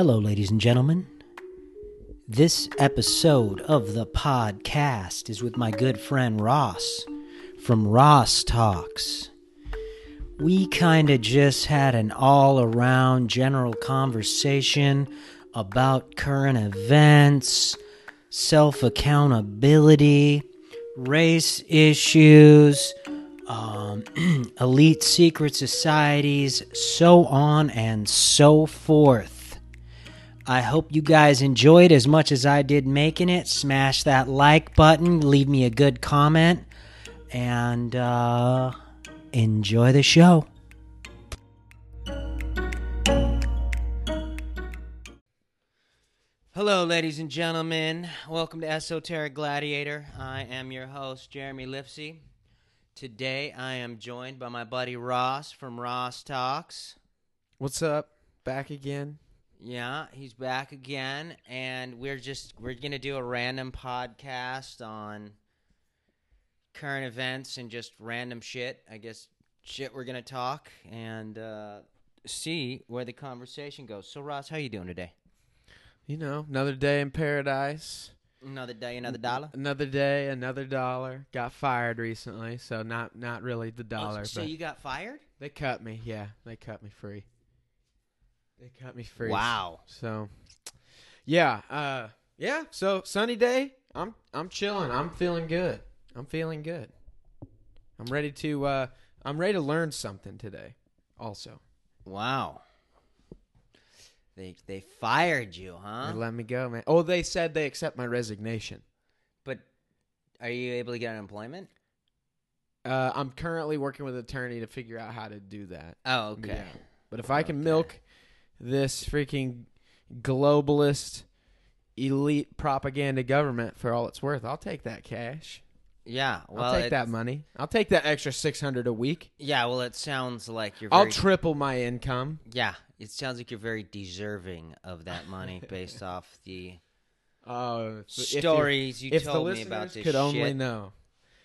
Hello, ladies and gentlemen. This episode of the podcast is with my good friend Ross from Ross Talks. We kind of just had an all around general conversation about current events, self accountability, race issues, um, elite secret societies, so on and so forth. I hope you guys enjoyed as much as I did making it. Smash that like button, leave me a good comment, and uh, enjoy the show. Hello, ladies and gentlemen. Welcome to Esoteric Gladiator. I am your host, Jeremy Lipsy. Today I am joined by my buddy Ross from Ross Talks. What's up? Back again. Yeah, he's back again, and we're just we're gonna do a random podcast on current events and just random shit. I guess shit we're gonna talk and uh, see where the conversation goes. So, Ross, how you doing today? You know, another day in paradise. Another day, another dollar. Another day, another dollar. Got fired recently, so not not really the Oh, dollar, so but you got fired? they cut me. Yeah, they cut me free. They cut me free. Wow. So, yeah, uh, yeah. So sunny day. I'm I'm chilling. I'm feeling good. I'm feeling good. I'm ready to uh, I'm ready to learn something today. Also, Wow. They they fired you, huh? they let me go, man. Oh, they said they accept my resignation. But are you able to get unemployment? Uh, I'm currently working with an attorney to figure out how to do that. Oh, okay. Yeah. But if I can Okay. milk this freaking globalist elite propaganda government for all it's worth, I'll take that cash. Yeah. Well, I'll take that money. I'll take that extra 600 a week. Yeah. Well, it sounds like you're. I'll triple my income. yeah. It sounds like you're very deserving of that money based off the Oh, if you- stories you If the told me listeners about this could only shit. know.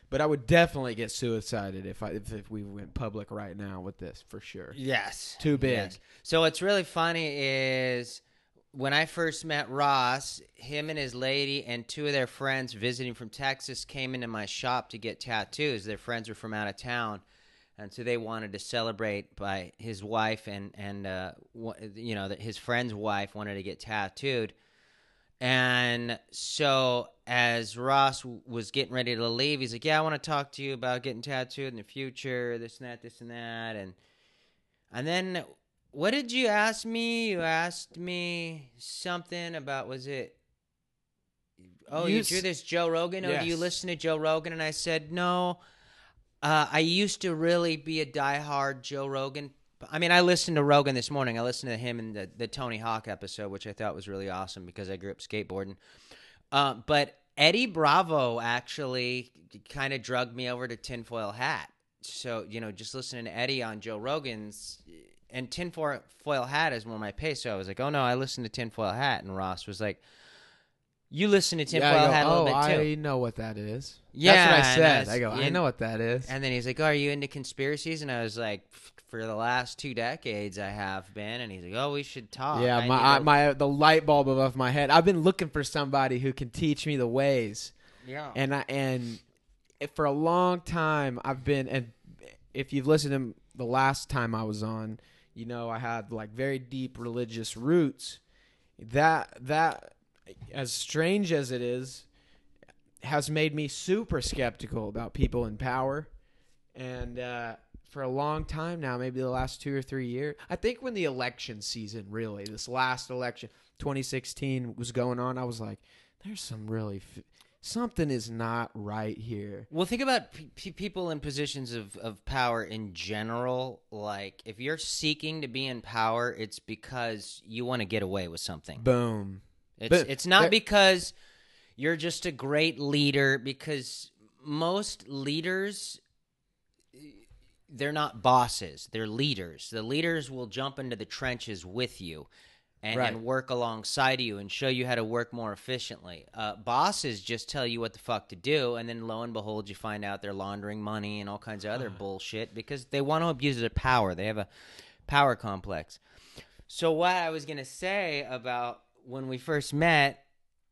But I would definitely get suicided if I if, if we went public right now with this for sure. Yes. Too big. Yes. So what's really funny is when I first met Ross, him and his lady and two of their friends visiting from Texas came into my shop to get tattoos. Their friends were from out of town, and so they wanted to celebrate by his wife and and uh, you know his friend's wife wanted to get tattooed. And so, as Ross w- was getting ready to leave, he's like, "Yeah, I want to talk to you about getting tattooed in the future, this and that, this and that." And and then, what did you ask me? You asked me something about was it? Oh, you, You drew this Joe Rogan. Oh, do you listen to Joe Rogan? And I said no. Uh, I used to really be a diehard Joe Rogan. I mean, I listened to Rogan this morning. I listened to him in the, the Tony Hawk episode, which I thought was really awesome because I grew up skateboarding. Uh, but Eddie Bravo actually kind of drugged me over to Tinfoil Hat. So, you know, just listening to Eddie on Joe Rogan's and Tinfoil Hat is more my pace. So I was like, oh no, I listened to Tinfoil Hat. And Ross was like, you listen to Tinfoil Yeah, I go, Hat a little oh, bit too. I know what that is. Yeah, That's what I said. that's- I go, I know what that is. And then he's like, "Oh, are you into conspiracies?" And I was like, "For the last two decades, I have been." And he's like, "Oh, we should talk." yeah, I my I, my the light bulb above my head. I've been looking for somebody who can teach me the ways, yeah, and I and for a long time I've been. And if you've listened to the last time I was on, you know I had like very deep religious roots. That that as strange as it is, has made me super skeptical about people in power, and. uh for a long time now, maybe the last two or three years. I think when the election season, really, this last election, 2016 was going on, I was like, there's some really, f- something is not right here. Well, think about p- people in positions of, of power in general. Like, if you're seeking to be in power, it's because you want to get away with something. Boom. It's But it's not because you're just a great leader. Because most leaders, they're not bosses; they're leaders. The leaders will jump into the trenches with you. And, Right. and work alongside you and show you how to work more efficiently. Uh, bosses just tell you what the fuck to do, and then lo and behold, you find out they're laundering money and all kinds of other bullshit because they want to abuse their power. They have a power complex. So what I was gonna say about when we first met,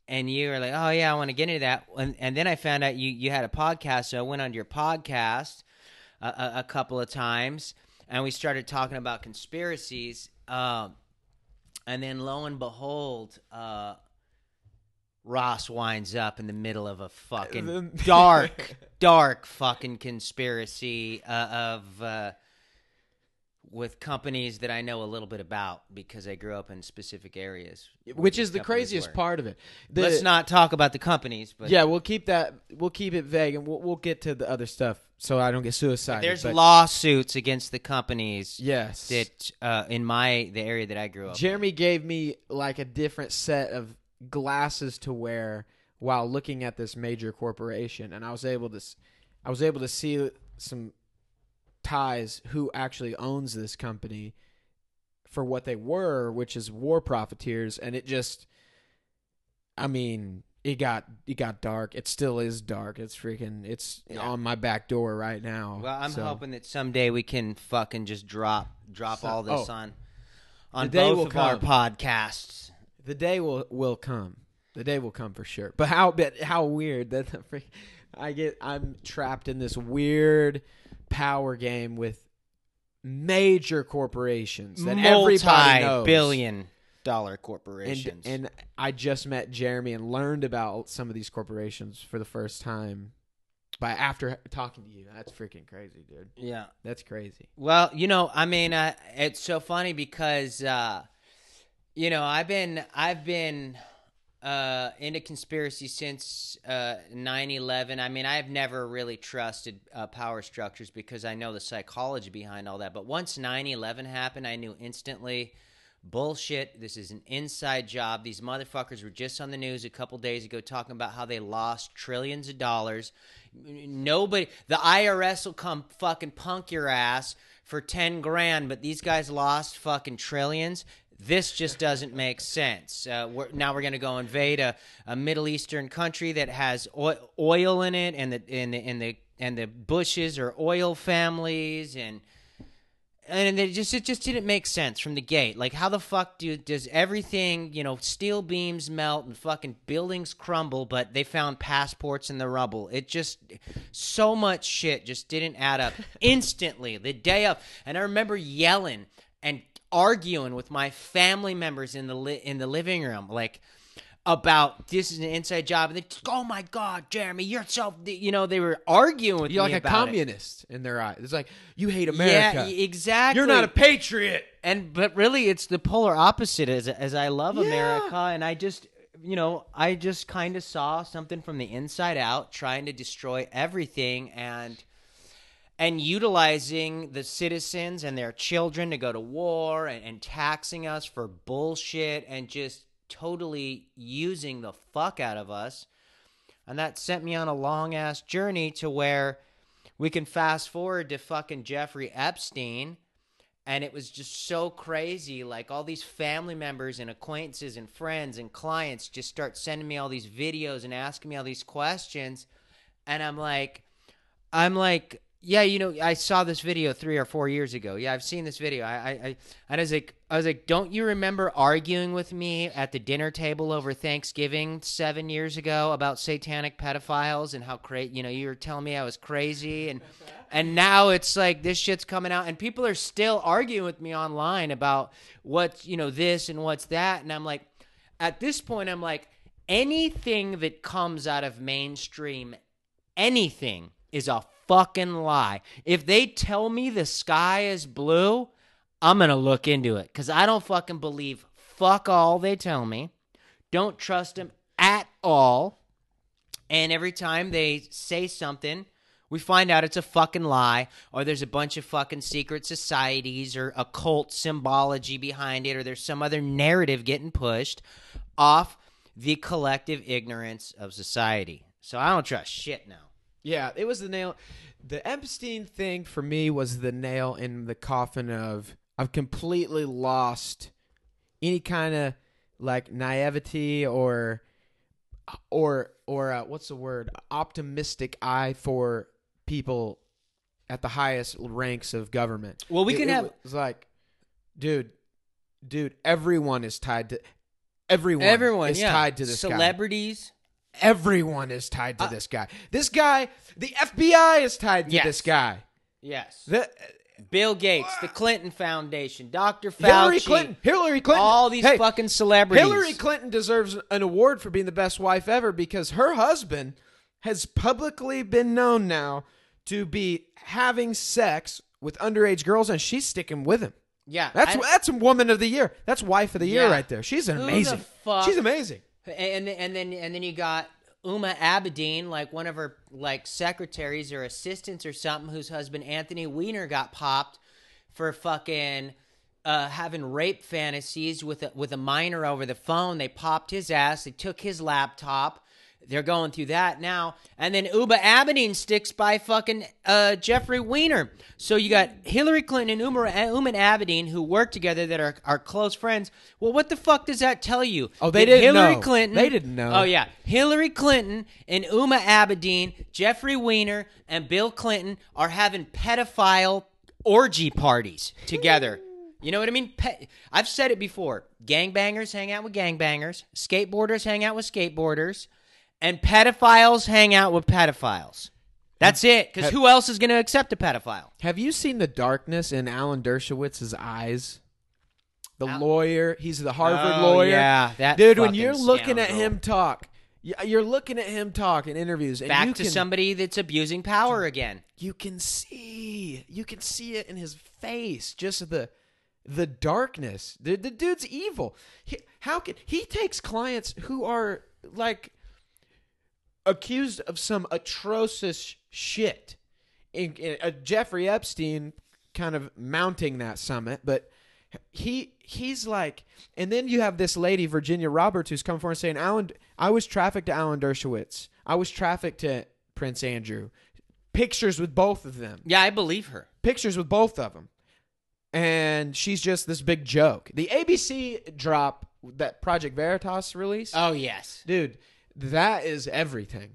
and you were like, "Oh yeah, I want to get into that," and, and then I found out you you had a podcast, so I went on your podcast a, a, a couple of times, and we started talking about conspiracies. Um, and then lo and behold, uh, Ross winds up in the middle of a fucking dark, dark fucking conspiracy uh, of uh, with companies that I know a little bit about because I grew up in specific areas. Which is the craziest were. part of it. The- Let's not talk about the companies, but yeah, we'll keep that. We'll keep it vague, and we'll, we'll get to the other stuff so I don't get suicided. there's but lawsuits against the companies yes. that uh, in my the area that I grew up. in. Jeremy gave me like a different set of glasses to wear while looking at this major corporation, and I was able to, I was able to see some ties who actually owns this company for what they were, which is war profiteers, and it just, I mean, it got it got dark. It still is dark. It's freaking. It's Yeah. on my back door right now. Well, I'm So- hoping that someday we can fucking just drop drop So- all this oh. on on both will of our podcasts. The day will will come. The day will come for sure. But how but how weird that the freak I get I'm trapped in this weird power game with major corporations that everybody knows. billion dollar And, corporations. and I just met Jeremy and learned about some of these corporations for the first time by after talking to you. That's freaking crazy, dude. yeah. That's crazy. Well, you know, I mean, uh, it's so funny because, uh, you know, I've been I've been uh, into conspiracy since uh, 9/11. I mean, I've never really trusted uh, power structures because I know the psychology behind all that. But once 9/11 happened, I knew instantly. Bullshit. This is an inside job. These motherfuckers were just on the news a couple days ago talking about how they lost trillions of dollars. Nobody, the IRS will come fucking punk your ass for 10 grand, but these guys lost fucking trillions. This just doesn't make sense. Uh, we're, now we're going to go invade a, a Middle Eastern country that has oil, oil in it, and the and the and the and the Bushes are oil families, and and it just it just didn't make sense from the gate. Like, how the fuck do does everything you know? Steel beams melt and fucking buildings crumble, but they found passports in the rubble. It just so much shit just didn't add up instantly the day of. And I remember yelling and arguing with my family members in the li- in the living room, like about this is an inside job, and they just, oh my god, Jeremy, you're so you know they were arguing with You're me like a about it. communist in their eyes. It's like you hate America. Yeah, exactly. You're not a patriot. and but really it's the polar opposite as as I love Yeah. America and I just you know I just kind of saw something from the inside out trying to destroy everything and and utilizing the citizens and their children to go to war and, and taxing us for bullshit and just totally using the fuck out of us. And that sent me on a long ass journey to where we can fast forward to fucking Jeffrey Epstein and it was just so crazy like all these family members and acquaintances and friends and clients just start sending me all these videos and asking me all these questions and i'm like i'm like yeah you know i saw this video three or four years ago. Yeah i've seen this video. I i, I and i was like i was like don't you remember arguing with me at the dinner table over thanksgiving seven years ago about satanic pedophiles and how crazy you know you were telling me i was crazy? And and now it's like this shit's coming out and people are still arguing with me online about what's you know this and what's that and i'm like at this point i'm like anything that comes out of mainstream anything is a fucking lie if they tell me the sky is blue i'm gonna look into it because i don't fucking believe fuck all they tell me don't trust them at all and every time they say something, we find out it's a fucking lie, or there's a bunch of fucking secret societies or occult symbology behind it, or there's some other narrative getting pushed off the collective ignorance of society. So I don't trust shit now. Yeah, it was the nail. The Epstein thing for me was the nail in the coffin of I've completely lost any kind of like naivety or or or uh, what's the word optimistic eye for people at the highest ranks of government. Well, we It- can it have- was like, dude, dude, everyone is tied to everyone. Everyone is yeah. tied to this celebrities. Everyone is tied Uh, to this guy. This guy, the FBI is tied to Yes. this guy. Yes. The Bill Gates, the Clinton Foundation, Dr. Fauci, Hillary Clinton, Hillary Clinton, all these Hey, fucking celebrities. Hillary Clinton deserves an award for being the best wife ever because her husband has publicly been known now to be having sex with underage girls, and she's sticking with him. yeah, That's I- that's woman of the year. That's wife of the year Yeah. right there. She's the amazing. fuck- She's amazing. And and then and then you got Uma Abedin, like one of her like secretaries or assistants or something, whose husband Anthony Weiner got popped for fucking uh, having rape fantasies with a with a minor over the phone. They popped his ass. They took his laptop. They're going through that now, and then Uma Abedin sticks by fucking uh, Jeffrey Weiner. So you got Hillary Clinton and Uma, Uma Abedin who work together that are, are close friends. Well, what the fuck does that tell you? Oh, they That didn't Hillary know. Clinton. They didn't know. Oh yeah, Hillary Clinton and Uma Abedin, Jeffrey Weiner, and Bill Clinton are having pedophile orgy parties together. You know what I mean? Pe- I've said it before. Gangbangers hang out with gangbangers. Skateboarders hang out with skateboarders. And pedophiles hang out with pedophiles. That's it. Because who else is going to accept a pedophile? Have you seen the darkness in Alan Dershowitz's eyes? The Al- lawyer, he's the Harvard Oh, lawyer. yeah, that dude. When fucking you're looking at scoundrel. him talk, y- you're looking at him talk in interviews, and Back you to can, somebody that's abusing power again. you can see, you can see it in his face, just the the darkness. The, the dude's evil. He, how can he takes clients who are like accused of some atrocious shit? In, in- uh, Jeffrey Epstein kind of mounting that summit, but he he's like, and then you have this lady Virginia Roberts who's come forward saying, "Alan, I was trafficked to Alan Dershowitz. I was trafficked to Prince Andrew. Pictures with both of them. Yeah, I believe her. Pictures with both of them." And she's just this big joke. The ABC drop that Project Veritas released, Oh, yes. dude, that is everything.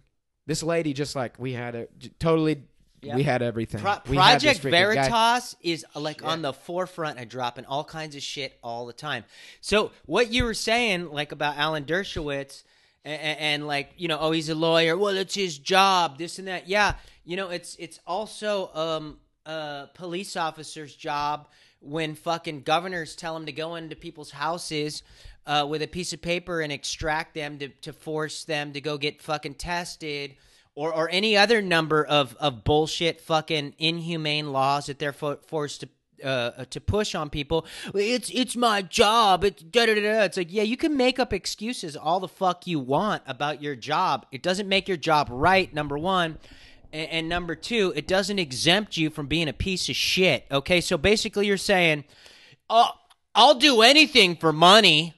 This lady just like we had it j- totally. Yep. We had everything. Pro- We had this Project freaking guy- Veritas is uh, like on the forefront of dropping all kinds of shit all the time. So what you were saying, like about Alan Dershowitz, and, and like you know, oh, he's a lawyer. Well, it's his job. This and that. Yeah, you know, it's it's also um, a police officer's job when fucking governors tell him to go into people's houses. Uh, with a piece of paper and extract them to, to force them to go get fucking tested or or any other number of of bullshit fucking inhumane laws that they're fo- forced to uh, to push on people. It's it's my job. It's da da da. It's like yeah, you can make up excuses all the fuck you want about your job. It doesn't make your job right. Number one. And, and number two, it doesn't exempt you from being a piece of shit. Okay, so basically, you're saying, "Oh, I'll do anything for money.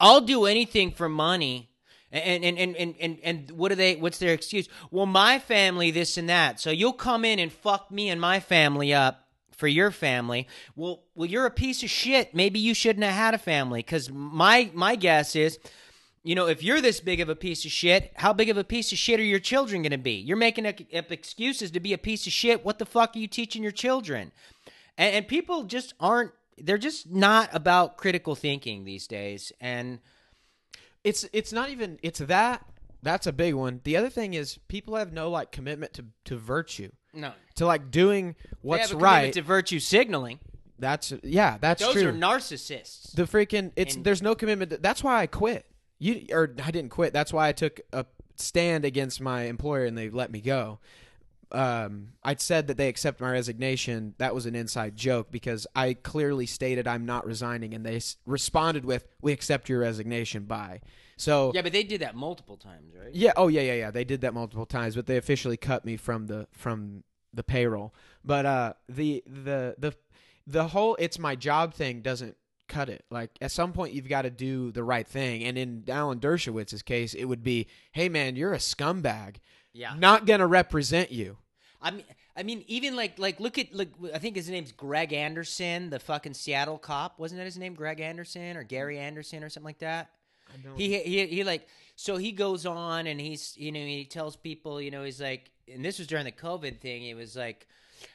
I'll do anything for money." And and, and, and, and and what do they what's their excuse? Well, my family this and that. So you'll come in and fuck me and my family up for your family. Well, well you're a piece of shit. Maybe you shouldn't have had a family cuz my my guess is you know, if you're this big of a piece of shit, how big of a piece of shit are your children going to be? You're making up excuses to be a piece of shit. What the fuck are you teaching your children? And, and people just aren't, they're just not about critical thinking these days. And it's it's not even it's that that's a big one. The other thing is people have no like commitment to to virtue. no, To like doing what's have a commitment right. to virtue signaling. that's yeah, that's Those true. are narcissists. the freaking it's And- there's no commitment. to- that's why I quit. You or I didn't quit. That's why I took a stand against my employer and they let me go. Um, I'd said that they accept my resignation. That was an inside joke because I clearly stated I'm not resigning, and they s- responded with, "We accept your resignation." By so yeah, but they did that multiple times, right? yeah. Oh yeah, yeah, yeah. They did that multiple times, but they officially cut me from the from the payroll. But uh, the the the the whole it's my job thing doesn't cut it. Like at some point you've got to do the right thing. And in Alan Dershowitz's case, it would be, "Hey man, you're a scumbag. Yeah. Not gonna represent you." I mean, I mean, even like, like, look at, like, I think his name's Greg Anderson, the fucking Seattle cop. Wasn't that his name, Greg Anderson or Gary Anderson or something like that? He, he, he, like, so he goes on and he's, you know, he tells people, you know, he's like, and this was during the COVID thing. He was like,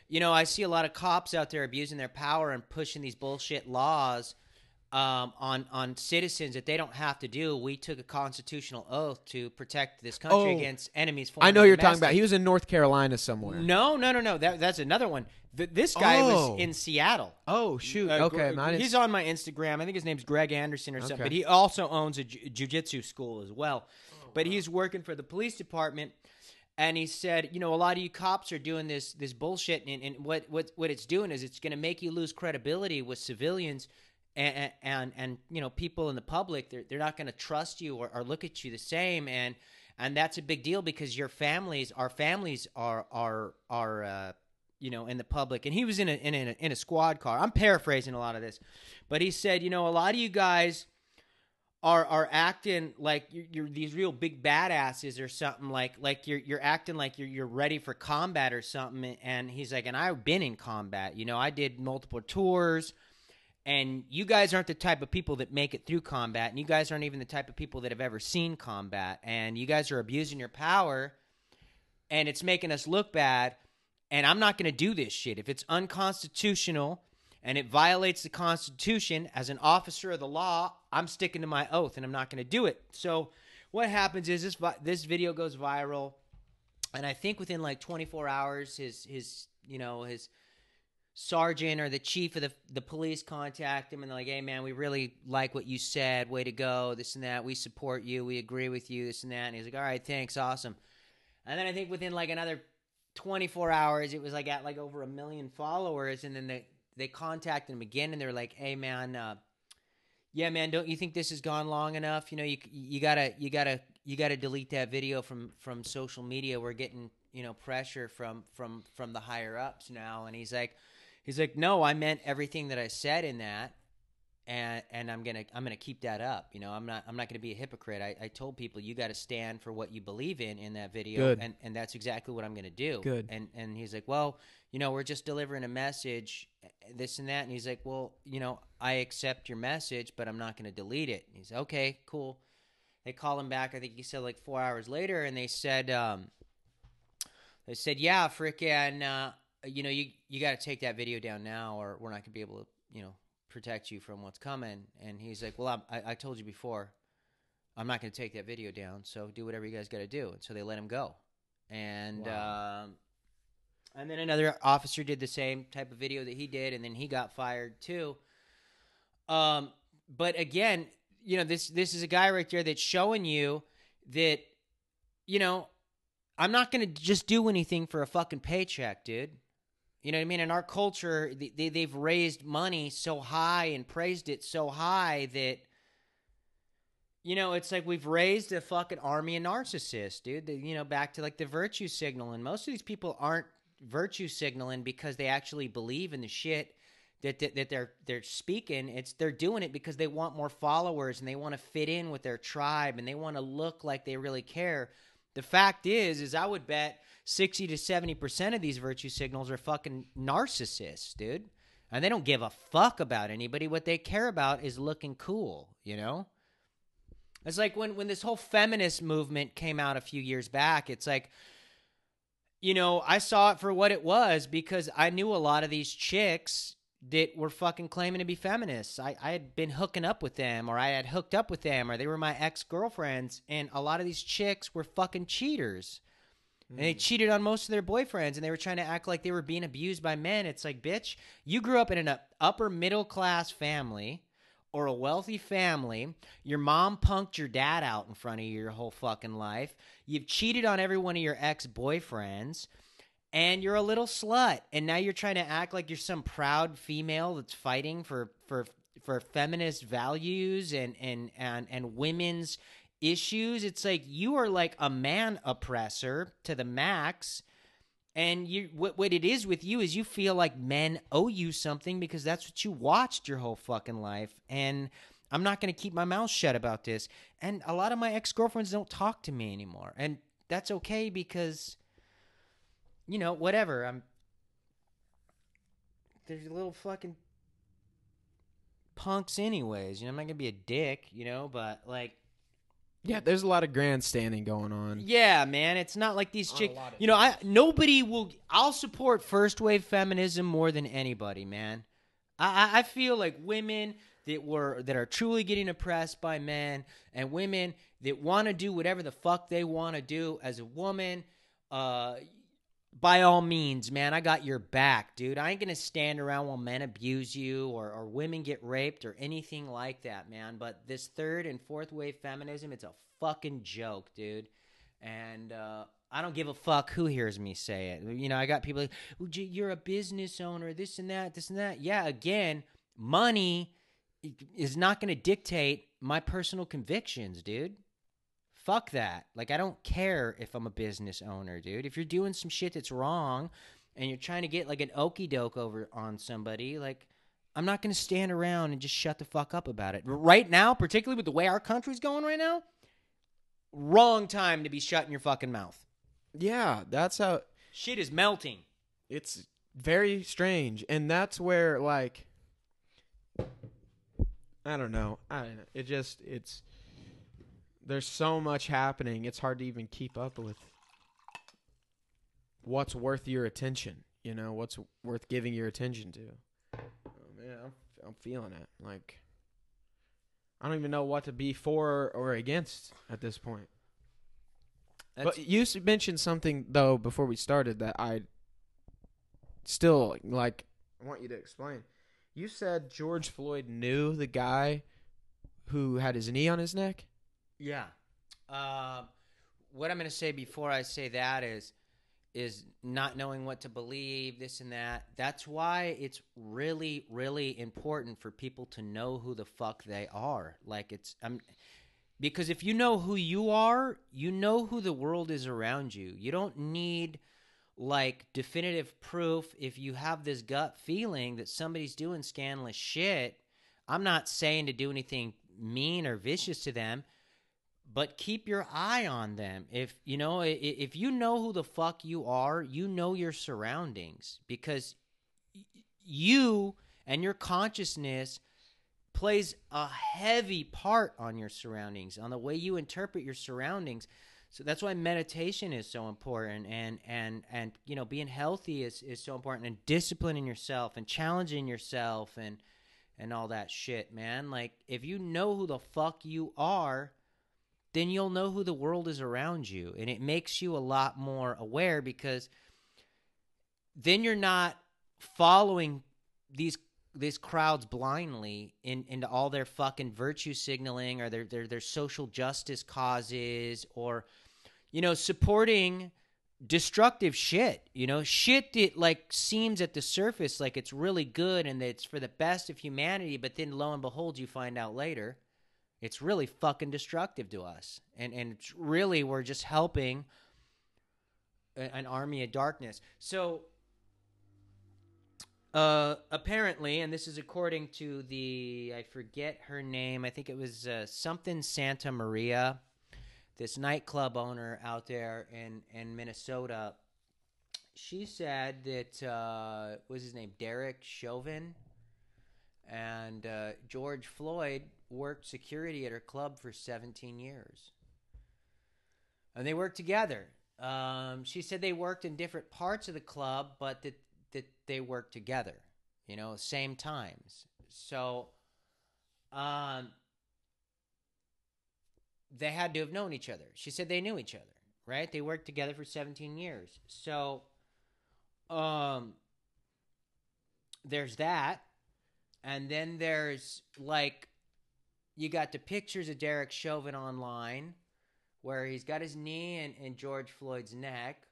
you know, I see a lot of cops out there abusing their power and pushing these bullshit laws. Um, on on citizens that they don't have to do. We took a constitutional oath to protect this country Oh. against enemies. I know you're talking about. He was in North Carolina somewhere. No, no, no, no. That, that's another one. Th- this guy Oh. was in Seattle. Oh shoot. Uh, okay, Gre- he's on my Instagram. I think his name's Greg Anderson or something. Okay. But he also owns a ju- jujitsu school as well. Oh, but he's working for the police department, and he said, you know, a lot of you cops are doing this this bullshit, and, and what what what it's doing is it's going to make you lose credibility with civilians. And, and and you know people in the public they're, they're not going to trust you or, or look at you the same and and that's a big deal because your families our families are are are uh, you know, in the public. And he was in a, in a in a squad car. I'm paraphrasing a lot of this, but he said, you know, a lot of you guys are are acting like you're, you're these real big badasses or something like like you're you're acting like you're you're ready for combat or something. And he's like, and I've been in combat. You know, I did multiple tours. And you guys aren't the type of people that make it through combat, and you guys aren't even the type of people that have ever seen combat, and you guys are abusing your power, and it's making us look bad and I'm not going to do this shit. If it's unconstitutional and it violates the Constitution as an officer of the law, I'm sticking to my oath and I'm not going to do it. So what happens is this this video goes viral, and I think within like 24 hours, his his you know his sergeant or the chief of the the police contact him and they're like, "Hey man, we really like what you said. Way to go. This and that. We support you. We agree with you. This and that." And he's like, "All right, thanks. Awesome." And then I think within like another 24 hours, it was like at like over a million followers. And then they, they contacted him again and they're like, hey, man, uh, yeah, man, don't you think this has gone long enough? You know, you, you gotta, you gotta, you gotta delete that video from, from social media. We're getting, you know, pressure from, from, from the higher ups now. And he's like, he's like, no, I meant everything that I said in that. And, and I'm gonna I'm gonna keep that up. You know, I'm not I'm not gonna be a hypocrite. I, I told people you got to stand for what you believe in in that video, Good. and and that's exactly what I'm gonna do. Good. And and he's like, well, you know, we're just delivering a message, eh, this and that. And he's like, well, you know, I accept your message, but I'm not gonna delete it. And he's okay, cool. They call him back. I think he said like four hours later, and they said, um, they said, yeah, frickin', uh, you know, you you got to take that video down now, or we're not gonna be able to, you know, protect you from what's coming. And he's like, well, I'm, I I told you before, I'm not gonna take that video down. So do whatever you guys got to do. And so they let him go. And um, and then another officer did the same type of video that he did, and then he got fired too. Um, but again, you know, this this is a guy right there that's showing you that, you know, I'm not gonna just do anything for a fucking paycheck, dude. You know what I mean? In our culture, they, they, they've raised money so high and praised it so high that, you know, it's like we've raised a fucking army of narcissists, dude. You know, back to like the virtue signal. And most of these people aren't virtue signaling because they actually believe in the shit that, that, that they're they're speaking. It's they're doing it because they want more followers and they want to fit in with their tribe and they want to look like they really care. The fact is, is I would bet sixty to seventy percent of these virtue signals are fucking narcissists, dude. And they don't give a fuck about anybody. What they care about is looking cool, you know? It's like when, when this whole feminist movement came out a few years back, it's like, you know, I saw it for what it was because I knew a lot of these chicks that were fucking claiming to be feminists. I, I had been hooking up with them or I had hooked up with them or they were my ex girlfriends. And a lot of these chicks were fucking cheaters. Mm. And they cheated on most of their boyfriends and they were trying to act like they were being abused by men. It's like, bitch, you grew up in an upper middle class family or a wealthy family. Your mom punked your dad out in front of you your whole fucking life. You've cheated on every one of your ex boyfriends. And you're a little slut, and now you're trying to act like you're some proud female that's fighting for for for feminist values and and and and women's issues. It's like you are like a man oppressor to the max. And you, what, what it is with you is you feel like men owe you something because that's what you watched your whole fucking life. And I'm not going to keep my mouth shut about this. And a lot of my ex girlfriends don't talk to me anymore. And that's okay because, you know, whatever. I'm. There's little fucking punks, anyways. You know, I'm not going to be a dick, you know, but like. Yeah, there's a lot of grandstanding going on. Yeah, man, it's not like these chicks. You know, I nobody will. I'll support first wave feminism more than anybody, man. I I, I feel like women that were that are truly getting oppressed by men and women that want to do whatever the fuck they want to do as a woman uh by all means man i got your back dude i ain't gonna stand around while men abuse you or, or women get raped or anything like that man but this third and fourth wave feminism it's a fucking joke dude and uh I don't give a fuck who hears me say it. You know, I got people like, you're a business owner, this and that, this and that. Yeah, again, money is not to dictate my personal convictions, dude. Fuck that. Like, I don't care if I'm a business owner, dude. If you're doing some shit that's wrong and you're trying to get like an okey doke over on somebody, like, I'm not going to stand around and just shut the fuck up about it. Right now, particularly with the way our country's going right now, wrong time to be shutting your fucking mouth. Yeah, that's how Shit is melting. it's very strange, and that's where like I don't know. I don't know. It just it's there's so much happening. It's hard to even keep up with what's worth your attention. You know, what's worth giving your attention to. Oh man, I'm, I'm feeling it. Like I don't even know what to be for or against at this point. That's, But you mentioned something though before we started that I still like. I want you to explain. You said George Floyd knew the guy who had his knee on his neck. Yeah. Uh, what I'm going to say before I say that is is not knowing what to believe, this and that. That's why it's really, really important for people to know who the fuck they are. Like it's I'm because if you know who you are, you know who the world is around you. You don't need like definitive proof if you have this gut feeling that somebody's doing scandalous shit. I'm not saying to do anything mean or vicious to them, but keep your eye on them. If you know, if you know who the fuck you are, you know your surroundings because you and your consciousness plays a heavy part on your surroundings, on the way you interpret your surroundings. So that's why meditation is so important and and and you know being healthy is is so important and disciplining yourself and challenging yourself and and all that shit, man. Like if you know who the fuck you are, then you'll know who the world is around you and it makes you a lot more aware because then you're not following these these crowds blindly in into all their fucking virtue signaling or their their their social justice causes or you know supporting destructive shit you know shit that like seems at the surface like it's really good and that it's for the best of humanity but then lo and behold you find out later it's really fucking destructive to us and and really we're just helping a- an army of darkness so uh, apparently, and this is according to the I forget her name. I think it was uh, something Santamaria, this nightclub owner out there in in Minnesota. She said that uh, was his name Derek Chauvin, and uh, George Floyd worked security at her club for 17 years, and they worked together. Um, she said they worked in different parts of the club, but that that they worked together, you know, same times. So, um, they had to have known each other. She said they knew each other, right? They worked together for 17 years. So, um, there's that. And then there's like, you got the pictures of Derek Chauvin online where he's got his knee in, in George Floyd's neck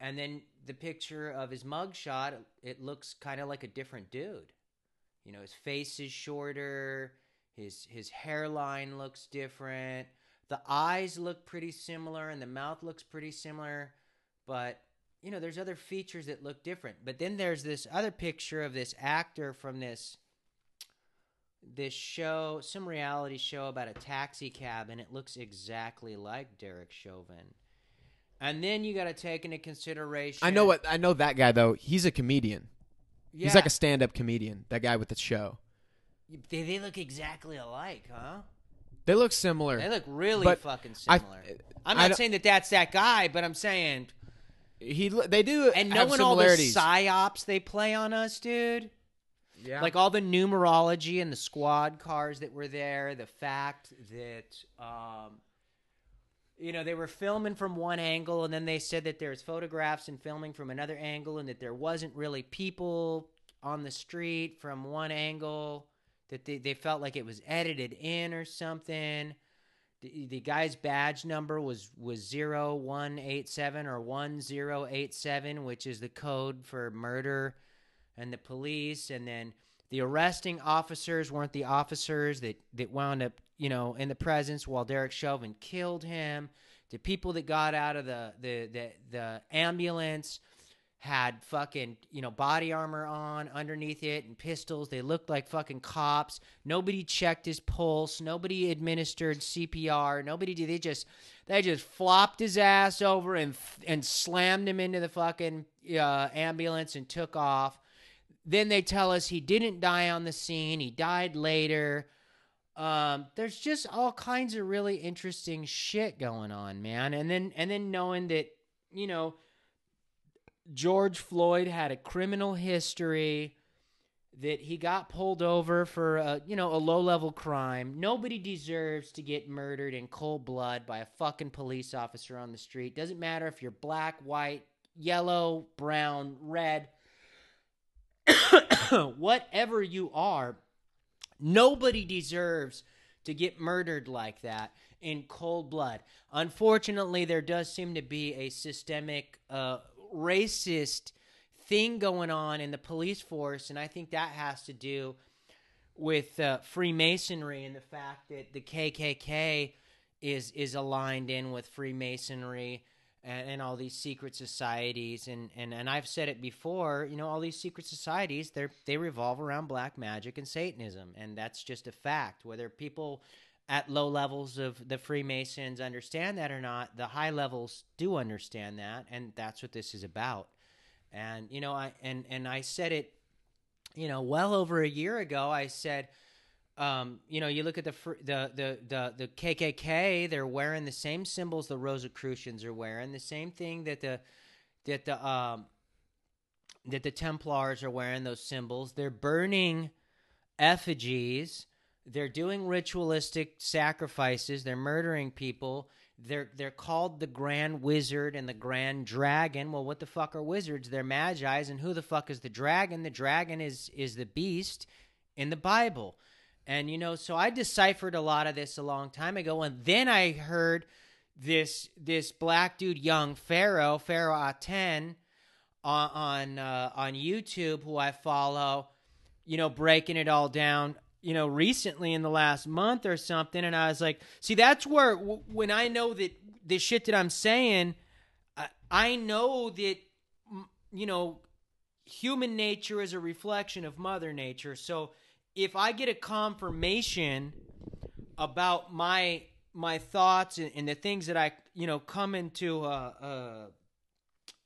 and then the picture of his mugshot it looks kind of like a different dude. You know his face is shorter his his hairline looks different the eyes look pretty similar and the mouth looks pretty similar but you know there's other features that look different. But then there's this other picture of this actor from this this show some reality show about a taxi cab and it looks exactly like Derek Chauvin and then you got to take into consideration. I know what I know that guy though. He's a comedian. Yeah, He's like a stand-up comedian. That guy with the show. they, they look exactly alike, huh? They look similar. They look really fucking similar. I, am not saying that that's that guy, but I'm saying, he they do and knowing all the psyops they play on us, dude. Yeah. Like all the numerology and the squad cars that were there, the fact that um you know, they were filming from one angle and then they said that there's photographs and filming from another angle and that there wasn't really people on the street from one angle that they, they felt like it was edited in or something. The, the guy's badge number was was 0187 or 1087, which is the code for murder and the police and then the arresting officers weren't the officers that that wound up, you know, in the presence while Derek Chauvin killed him. The people that got out of the the the, the ambulance had fucking you know body armor on underneath it and pistols. They looked like fucking cops. Nobody checked his pulse. Nobody administered cpr nobody did. They just they just flopped his ass over and and slammed him into the fucking uh, ambulance and took off then they tell us he didn't die on the scene he died later um, there's just all kinds of really interesting shit going on man and then and then knowing that you know George Floyd had a criminal history that he got pulled over for a, you know a low level crime. Nobody deserves to get murdered in cold blood by a fucking police officer on the street. Doesn't matter if you're black, white, yellow, brown, red, whatever you are. Nobody deserves to get murdered like that in cold blood. Unfortunately, there does seem to be a systemic uh, racist thing going on in the police force, and I think that has to do with uh, Freemasonry and the fact that the KKK is is aligned in with Freemasonry and, and all these secret societies, and, and and I've said it before, you know, all these secret societies they they revolve around black magic and Satanism, and that's just a fact. Whether people at low levels of the Freemasons understand that or not, the high levels do understand that, and that's what this is about. And you know, I and and I said it, you know, well over a year ago. I said, um, you know, you look at the the the the the KKK; they're wearing the same symbols the Rosicrucians are wearing, the same thing that the that the um that the Templars are wearing those symbols. They're burning effigies they're doing ritualistic sacrifices. They're murdering people. They're they're called the Grand Wizard and the Grand Dragon. Well, what the fuck are wizards? They're magi's, and who the fuck is the dragon? The dragon is is the beast in the Bible. And you know, so I deciphered a lot of this a long time ago, and then I heard this this black dude, young Pharaoh, Pharaoh Aten, on on, uh, on YouTube, who I follow, you know, breaking it all down you know, recently in the last month or something, and I was like, see, that's where w- when I know that the shit that I'm saying, I, I know that you know, human nature is a reflection of Mother Nature. So if I get a confirmation about my my thoughts and, and the things that I you know come into uh, uh,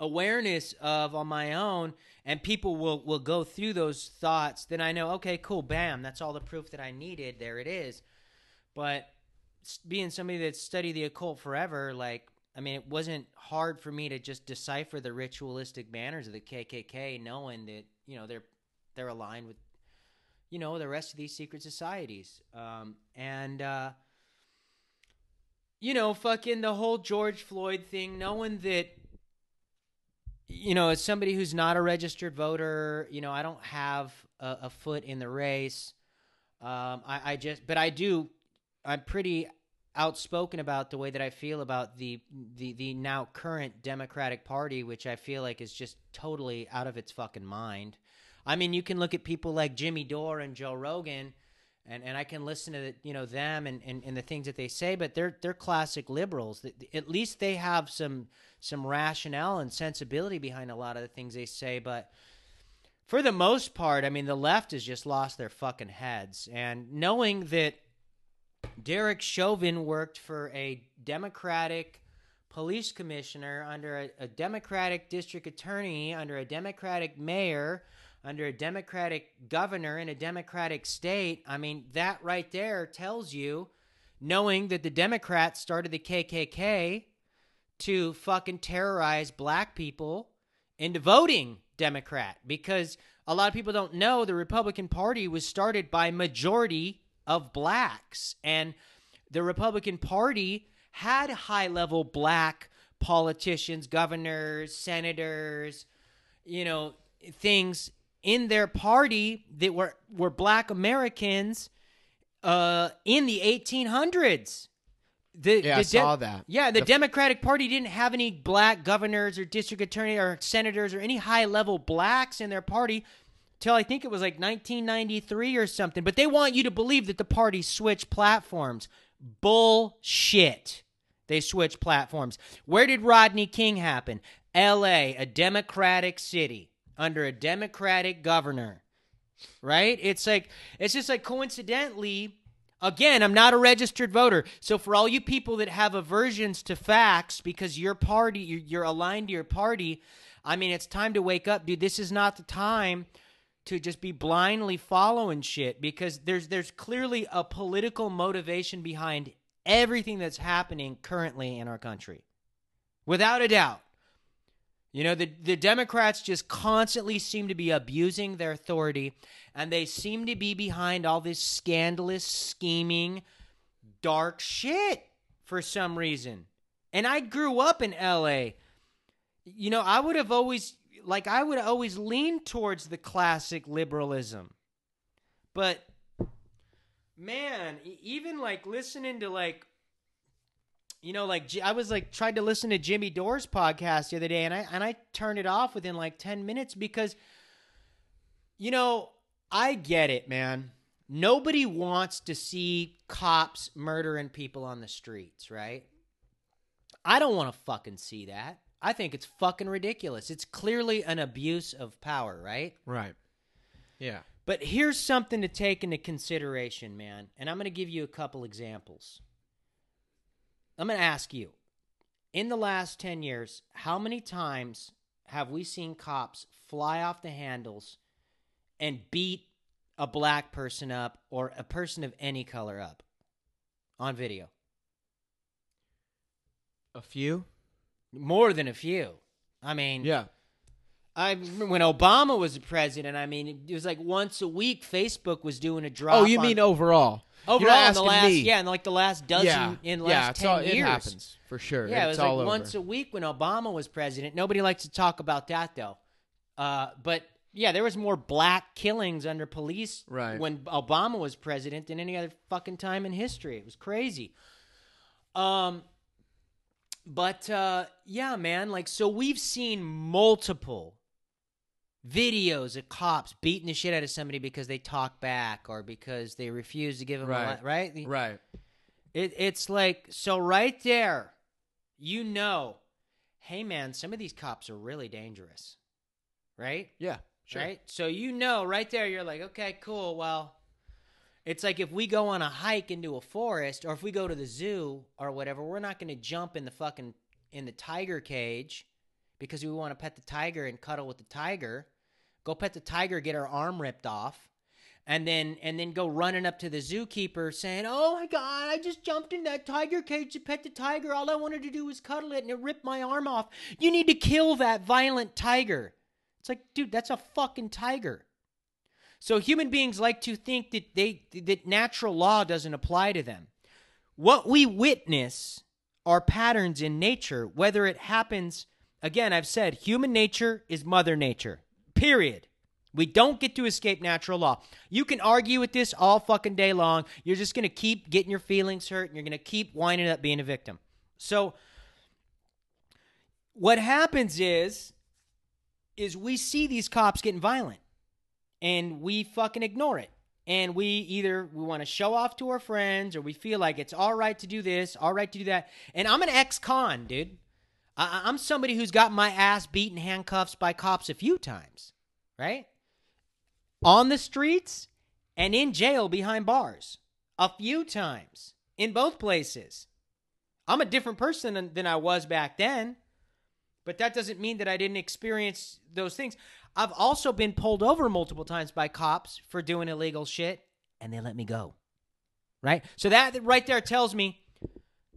awareness of on my own and people will will go through those thoughts then i know okay cool bam that's all the proof that i needed. There it is. But being somebody that studied the occult forever like i mean it wasn't hard for me to just decipher the ritualistic manners of the kkk knowing that you know they're they're aligned with you know the rest of these secret societies um, and uh you know fucking the whole george floyd thing knowing that you know, as somebody who's not a registered voter, you know, I don't have a, a foot in the race. Um, I, I just, but I do. I'm pretty outspoken about the way that I feel about the the the now current Democratic Party, which I feel like is just totally out of its fucking mind. I mean, you can look at people like Jimmy Dore and Joe Rogan, and, and I can listen to the, you know them and, and, and the things that they say, but they're they're classic liberals. At least they have some some rationale and sensibility behind a lot of the things they say. But for the most part, I mean, the left has just lost their fucking heads. And knowing that Derek Chauvin worked for a Democratic police commissioner under a, a Democratic district attorney, under a Democratic mayor, under a Democratic governor in a Democratic state, I mean, that right there tells you, knowing that the Democrats started the KKK to fucking terrorize black people into voting Democrat because a lot of people don't know the Republican Party was started by majority of blacks and the Republican Party had high-level black politicians, governors, senators, you know, things in their party that were were black Americans uh in the 1800s. The, Yeah, the I saw that. Yeah, the, The- Democratic Party didn't have any black governors or district attorney or senators or any high level blacks in their party till I think it was like 1993 or something. But they want you to believe that the party switched platforms. Bullshit. They switched platforms. Where did Rodney King happen? L.A., a Democratic city under a Democratic governor right? It's like it's just like coincidentally. Again, I'm not a registered voter, so for all you people that have aversions to facts because your party you're, aligned to your party, I mean, it's time to wake up, dude. This is not the time to just be blindly following shit because there's there's clearly a political motivation behind everything that's happening currently in our country, without a doubt. You know, the, the Democrats just constantly seem to be abusing their authority, and they seem to be behind all this scandalous, scheming, dark shit for some reason. And I grew up in LA. You know, I would have always, like, I would always lean towards the classic liberalism. But, man, even like listening to, like, you know, like I was like tried to listen to Jimmy Dore's podcast the other day, and I and I turned it off within like ten minutes because, you know, I get it, man. Nobody wants to see cops murdering people on the streets, right? I don't want to fucking see that. I think it's fucking ridiculous. It's clearly an abuse of power, right? Right. Yeah. But here's something to take into consideration, man. And I'm going to give you a couple examples. I'm going to ask you in the last 10 years, how many times have we seen cops fly off the handles and beat a black person up or a person of any color up on video? A few. More than a few. I mean, Yeah. I when Obama was president. I mean, it was like once a week. Facebook was doing a drop. Oh, you on- mean overall? Overall in the last me. yeah, in like the last dozen yeah. in the last it's ten all, years. It happens for sure. Yeah, it was like over. once a week when Obama was president. Nobody likes to talk about that though. Uh, but yeah, there was more black killings under police Right. when Obama was president than any other fucking time in history. It was crazy. Um, but uh, yeah, man, like so we've seen multiple videos of cops beating the shit out of somebody because they talk back or because they refuse to give them Right. a li- right. right. It, it's like so right there, you know, hey man, some of these cops are really dangerous, right? Yeah. Sure. Right. So you know, right there, you're like, okay, cool. Well, it's like if we go on a hike into a forest, or if we go to the zoo or whatever, we're not going to jump in the fucking in the tiger cage because we want to pet the tiger and cuddle with the tiger. Go pet the tiger, get her arm ripped off and then and then go running up to the zookeeper saying, "Oh my god, I just jumped in that tiger cage to pet the tiger. All I wanted to do was cuddle it and it ripped my arm off. You need to kill that violent tiger." It's like, dude, that's a fucking tiger. So human beings like to think that they that natural law doesn't apply to them. What we witness are patterns in nature, whether it happens again, I've said human nature is mother nature. Period. We don't get to escape natural law. You can argue with this all fucking day long. You're just going to keep getting your feelings hurt and you're going to keep winding up being a victim. So what happens is is we see these cops getting violent and we fucking ignore it. And we either we want to show off to our friends or we feel like it's all right to do this, all right to do that. And I'm an ex-con, dude. I- I'm somebody who's got my ass beaten handcuffs by cops a few times, right? On the streets and in jail behind bars a few times in both places. I'm a different person than, than I was back then, but that doesn't mean that I didn't experience those things. I've also been pulled over multiple times by cops for doing illegal shit, and they let me go. Right? So that right there tells me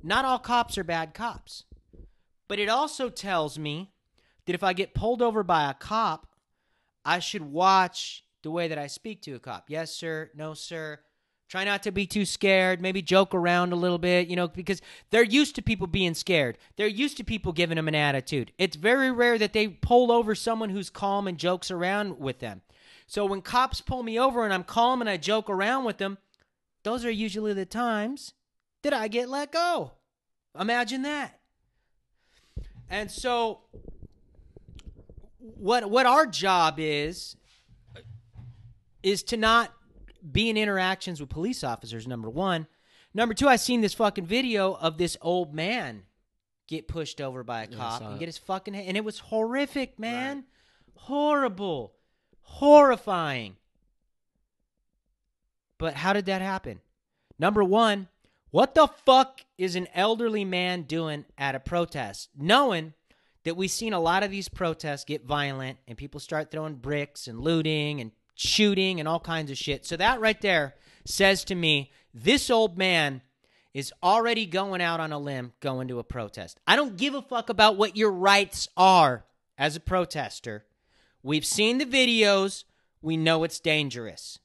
not all cops are bad cops. But it also tells me that if I get pulled over by a cop, I should watch the way that I speak to a cop. Yes, sir. No, sir. Try not to be too scared. Maybe joke around a little bit, you know, because they're used to people being scared. They're used to people giving them an attitude. It's very rare that they pull over someone who's calm and jokes around with them. So when cops pull me over and I'm calm and I joke around with them, those are usually the times that I get let go. Imagine that. And so what what our job is is to not be in interactions with police officers number 1. Number 2, I seen this fucking video of this old man get pushed over by a Yeah, cop and get his fucking head. and it was horrific, man. Horrible. Horrifying. But how did that happen? Number one, what the fuck is an elderly man doing at a protest? Knowing that we've seen a lot of these protests get violent and people start throwing bricks and looting and shooting and all kinds of shit. So that right there says to me, this old man is already going out on a limb going to a protest. I don't give a fuck about what your rights are as a protester. We've seen the videos, we know it's dangerous.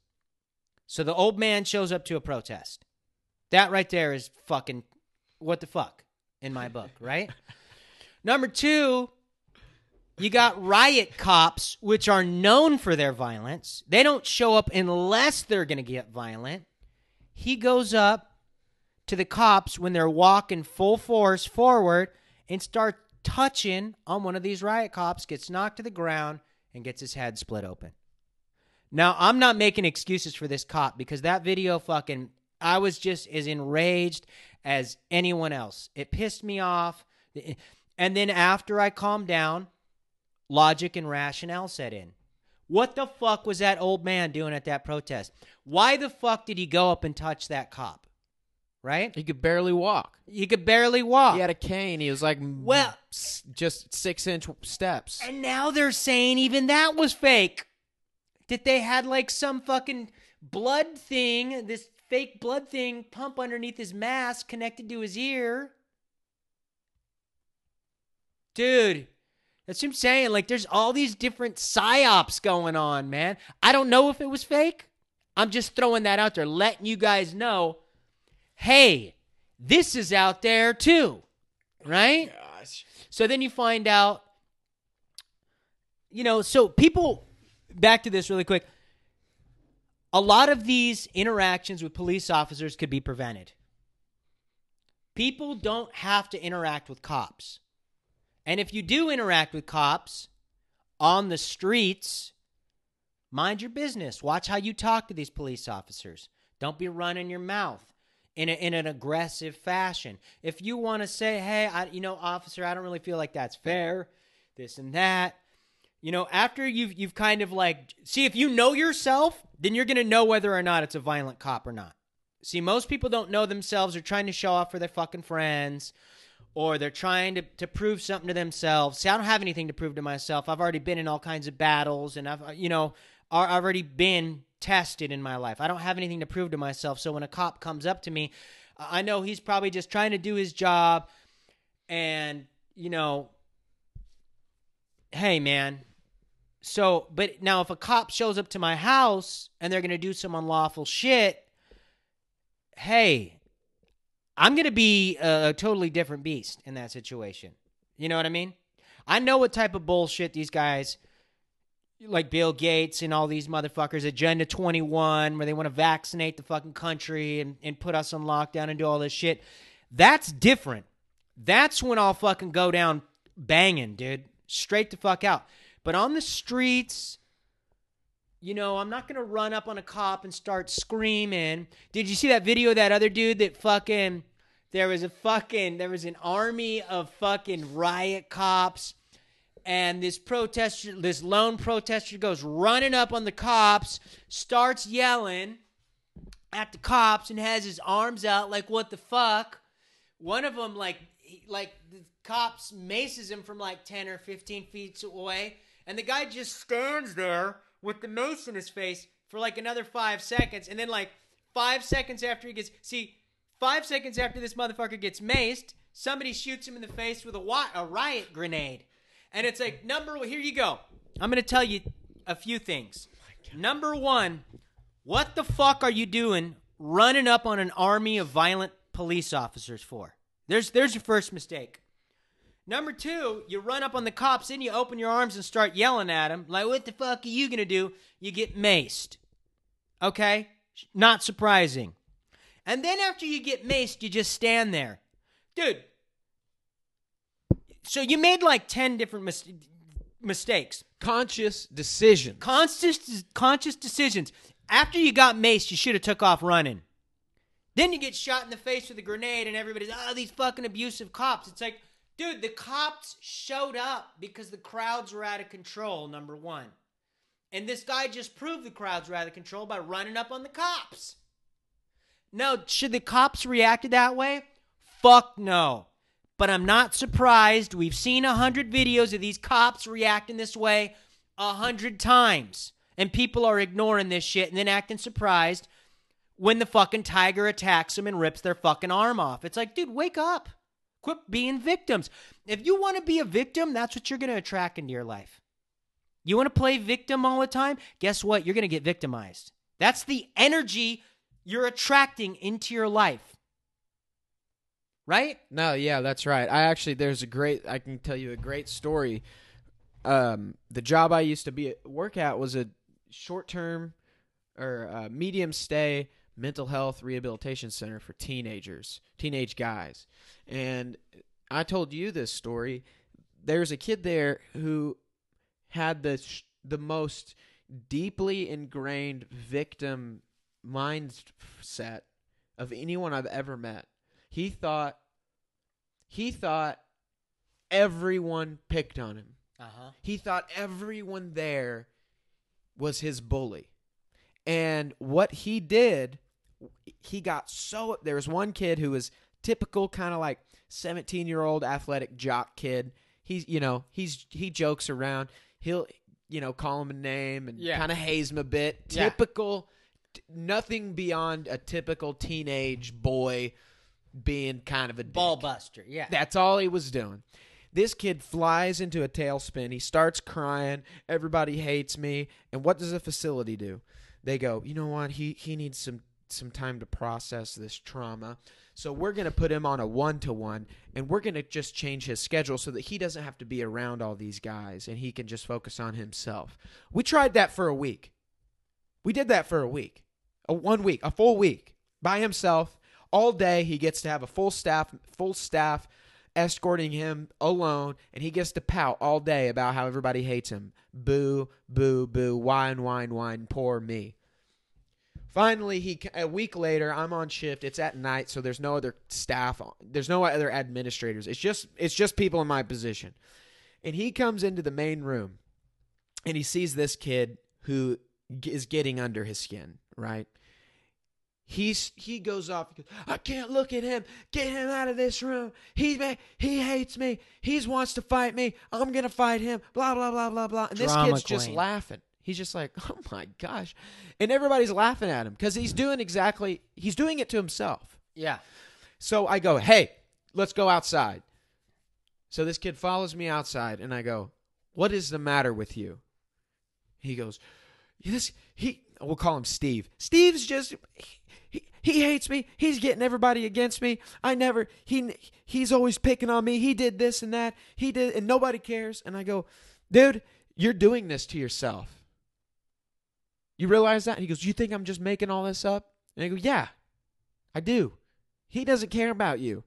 So the old man shows up to a protest. That right there is fucking what the fuck in my book, right? Number two, you got riot cops, which are known for their violence. They don't show up unless they're going to get violent. He goes up to the cops when they're walking full force forward and starts touching on one of these riot cops, gets knocked to the ground, and gets his head split open. Now, I'm not making excuses for this cop because that video fucking, I was just as enraged as anyone else. It pissed me off. And then after I calmed down, logic and rationale set in. What the fuck was that old man doing at that protest? Why the fuck did he go up and touch that cop? Right? He could barely walk. He could barely walk. He had a cane. He was like, mm, Well- s- just six inch steps. And now they're saying even that was fake. That they had like some fucking blood thing, this fake blood thing pump underneath his mask connected to his ear. Dude, that's what I'm saying. Like there's all these different psyops going on, man. I don't know if it was fake. I'm just throwing that out there, letting you guys know, hey, this is out there too. Right? Gosh. So then you find out, you know, so people, back to this really quick. A lot of these interactions with police officers could be prevented. People don't have to interact with cops. And if you do interact with cops on the streets, mind your business. Watch how you talk to these police officers. Don't be running your mouth in, a, in an aggressive fashion. If you want to say, hey, I, you know, officer, I don't really feel like that's fair, this and that, you know, after you've, you've kind of like, see, if you know yourself, then you're to know whether or not it's a violent cop or not. See, most people don't know themselves. They're trying to show off for their fucking friends or they're trying to, to prove something to themselves. See, I don't have anything to prove to myself. I've already been in all kinds of battles and I've, you know, I've already been tested in my life. I don't have anything to prove to myself. So when a cop comes up to me, I know he's probably just trying to do his job and, you know, hey, man. So, but now if a cop shows up to my house and they're going to do some unlawful shit, hey, I'm going to be a, a totally different beast in that situation. You know what I mean? I know what type of bullshit these guys, like Bill Gates and all these motherfuckers, Agenda 21, where they want to vaccinate the fucking country and, and put us on lockdown and do all this shit. That's different. That's when I'll fucking go down banging, dude. Straight the fuck out. But on the streets, you know, I'm not gonna run up on a cop and start screaming. Did you see that video of that other dude that fucking there was a fucking there was an army of fucking riot cops and this protester this lone protester goes running up on the cops, starts yelling at the cops and has his arms out like what the fuck. One of them like he, like the cops maces him from like 10 or 15 feet away and the guy just stands there with the mace in his face for like another five seconds and then like five seconds after he gets see five seconds after this motherfucker gets maced somebody shoots him in the face with a, a riot grenade and it's like number here you go i'm gonna tell you a few things. Number one, what the fuck are you doing running up on an army of violent police officers for? There's there's your first mistake. Number two, you run up on the cops, and you open your arms and start yelling at them. Like, what the fuck are you gonna do? You get maced. Okay? Not surprising. And then after you get maced, you just stand there. Dude. So you made like 10 different mis- mistakes. Conscious decisions. Conscious, conscious decisions. After you got maced, you should have took off running. Then you get shot in the face with a grenade, and everybody's, oh, these fucking abusive cops. It's like, dude, the cops showed up because the crowds were out of control, number one. And this guy just proved the crowds were out of control by running up on the cops. Now, should the cops reacted that way? Fuck no. But I'm not surprised. We've seen a hundred videos of these cops reacting this way a hundred times. And people are ignoring this shit and then acting surprised when the fucking tiger attacks them and rips their fucking arm off. It's like, dude, wake up. Quit being victims. If you want to be a victim, that's what you're going to attract into your life. You want to play victim all the time? Guess what? You're going to get victimized. That's the energy you're attracting into your life. Right? No, yeah, that's right. I actually there's a great I can tell you a great story. Um, the job I used to be at, work at was a short term or uh, medium stay mental health rehabilitation center for teenagers, teenage guys. And I told you this story. There's a kid there who had the sh- the most deeply ingrained victim mindset of anyone I've ever met. He thought he thought everyone picked on him. Uh-huh. He thought everyone there was his bully. And what he did, he got so there was one kid who was typical kind of like 17-year-old athletic jock kid. He's, you know, he's he jokes around. He'll, you know, call him a name and Yeah. kind of haze him a bit. Yeah. Typical t- nothing beyond a typical teenage boy being kind of a dick. Ball buster. Yeah. That's all he was doing. This kid flies into a tailspin. He starts crying. Everybody hates me. And what does the facility do? They go, you know what? He he needs some some time to process this trauma. So we're going to put him on a one to one, and we're going to just change his schedule so that he doesn't have to be around all these guys, and he can just focus on himself. We tried that for a week. We did that for a week, a one week, a full week by himself all day. He gets to have a full staff, full staff escorting him alone, and he gets to pout all day about how everybody hates him. Boo, boo, boo, whine, whine, whine, poor me. Finally, he a week later, I'm on shift. It's at night, so there's no other staff. There's no other administrators. It's just it's just people in my position. And he comes into the main room, and he sees this kid who is getting under his skin. Right? He's he goes off. He goes, I can't look at him. Get him out of this room. He he hates me. He wants to fight me. I'm gonna fight him. Blah blah blah blah blah. And this Drama kid's just laughing. He's just like, oh my gosh, and everybody's laughing at him because he's doing exactly he's doing it to himself. Yeah. So I go, hey, let's go outside. So this kid follows me outside, and I go, what is the matter with you? He goes, this he. We'll call him Steve. Steve's just he, he, he hates me. He's getting everybody against me. I never he he's always picking on me. He did this and that. He did and nobody cares. And I go, dude, you're doing this to yourself. You realize that? And he goes, You think I'm just making all this up? And I go, Yeah, I do. He doesn't care about you.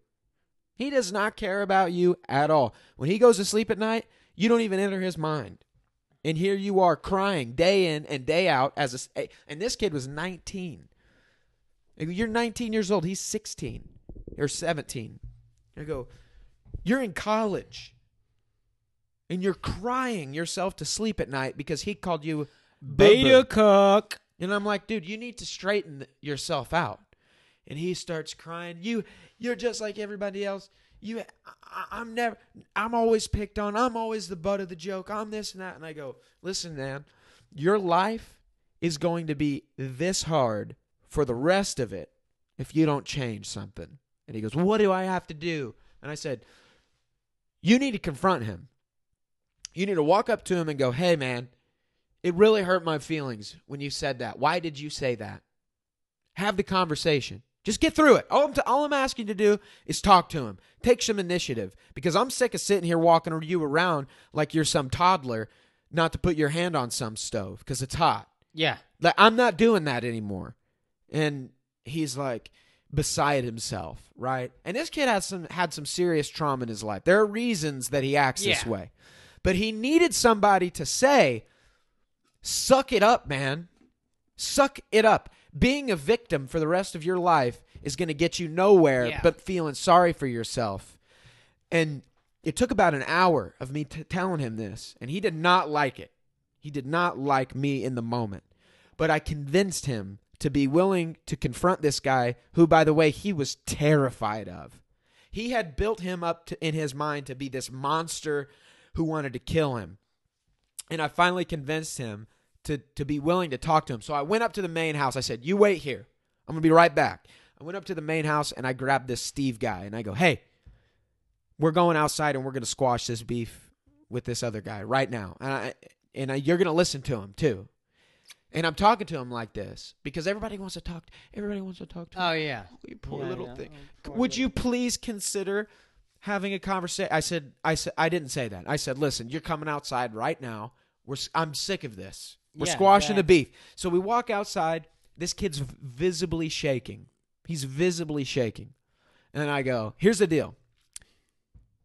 He does not care about you at all. When he goes to sleep at night, you don't even enter his mind. And here you are crying day in and day out as a and this kid was 19. You're 19 years old. He's 16 or 17. I go, You're in college. And you're crying yourself to sleep at night because he called you Beta cook. And I'm like, dude, you need to straighten yourself out. And he starts crying. You, you're just like everybody else. You, I, I'm never. I'm always picked on. I'm always the butt of the joke. I'm this and that. And I go, listen, man, your life is going to be this hard for the rest of it if you don't change something. And he goes, what do I have to do? And I said, you need to confront him. You need to walk up to him and go, hey, man, It really hurt my feelings when you said that. Why did you say that? Have the conversation. Just get through it. All I'm, t- all I'm asking you to do is talk to him. Take some initiative because I'm sick of sitting here walking you around like you're some toddler, not to put your hand on some stove because it's hot. Yeah. Like I'm not doing that anymore. And he's like beside himself, right? And this kid has some had some serious trauma in his life. There are reasons that he acts this way. But he needed somebody to say, "Suck it up, man. Suck it up." Being a victim for the rest of your life is going to get you nowhere Yeah. but feeling sorry for yourself. And it took about an hour of me t- telling him this, and he did not like it. He did not like me in the moment. But I convinced him to be willing to confront this guy, who, by the way, he was terrified of. He had built him up to, in his mind to be this monster who wanted to kill him. And I finally convinced him to, to be willing to talk to him. So I went up to the main house. I said, You wait here. I'm going to be right back. I went up to the main house and I grabbed this Steve guy and I go, Hey, we're going outside and we're going to squash this beef with this other guy right now. And I, and I, you're going to listen to him too. And I'm talking to him like this because everybody wants to talk. Everybody wants to talk to him. Oh yeah. You poor Yeah, little yeah. thing. Oh, Would little- you please consider having a conversation? I said, I said, I didn't say that. I said, listen, you're coming outside right now. We're, I'm sick of this. We're Yeah, squashing yeah. the beef. So we walk outside. This kid's visibly shaking. He's visibly shaking. And I go, here's the deal.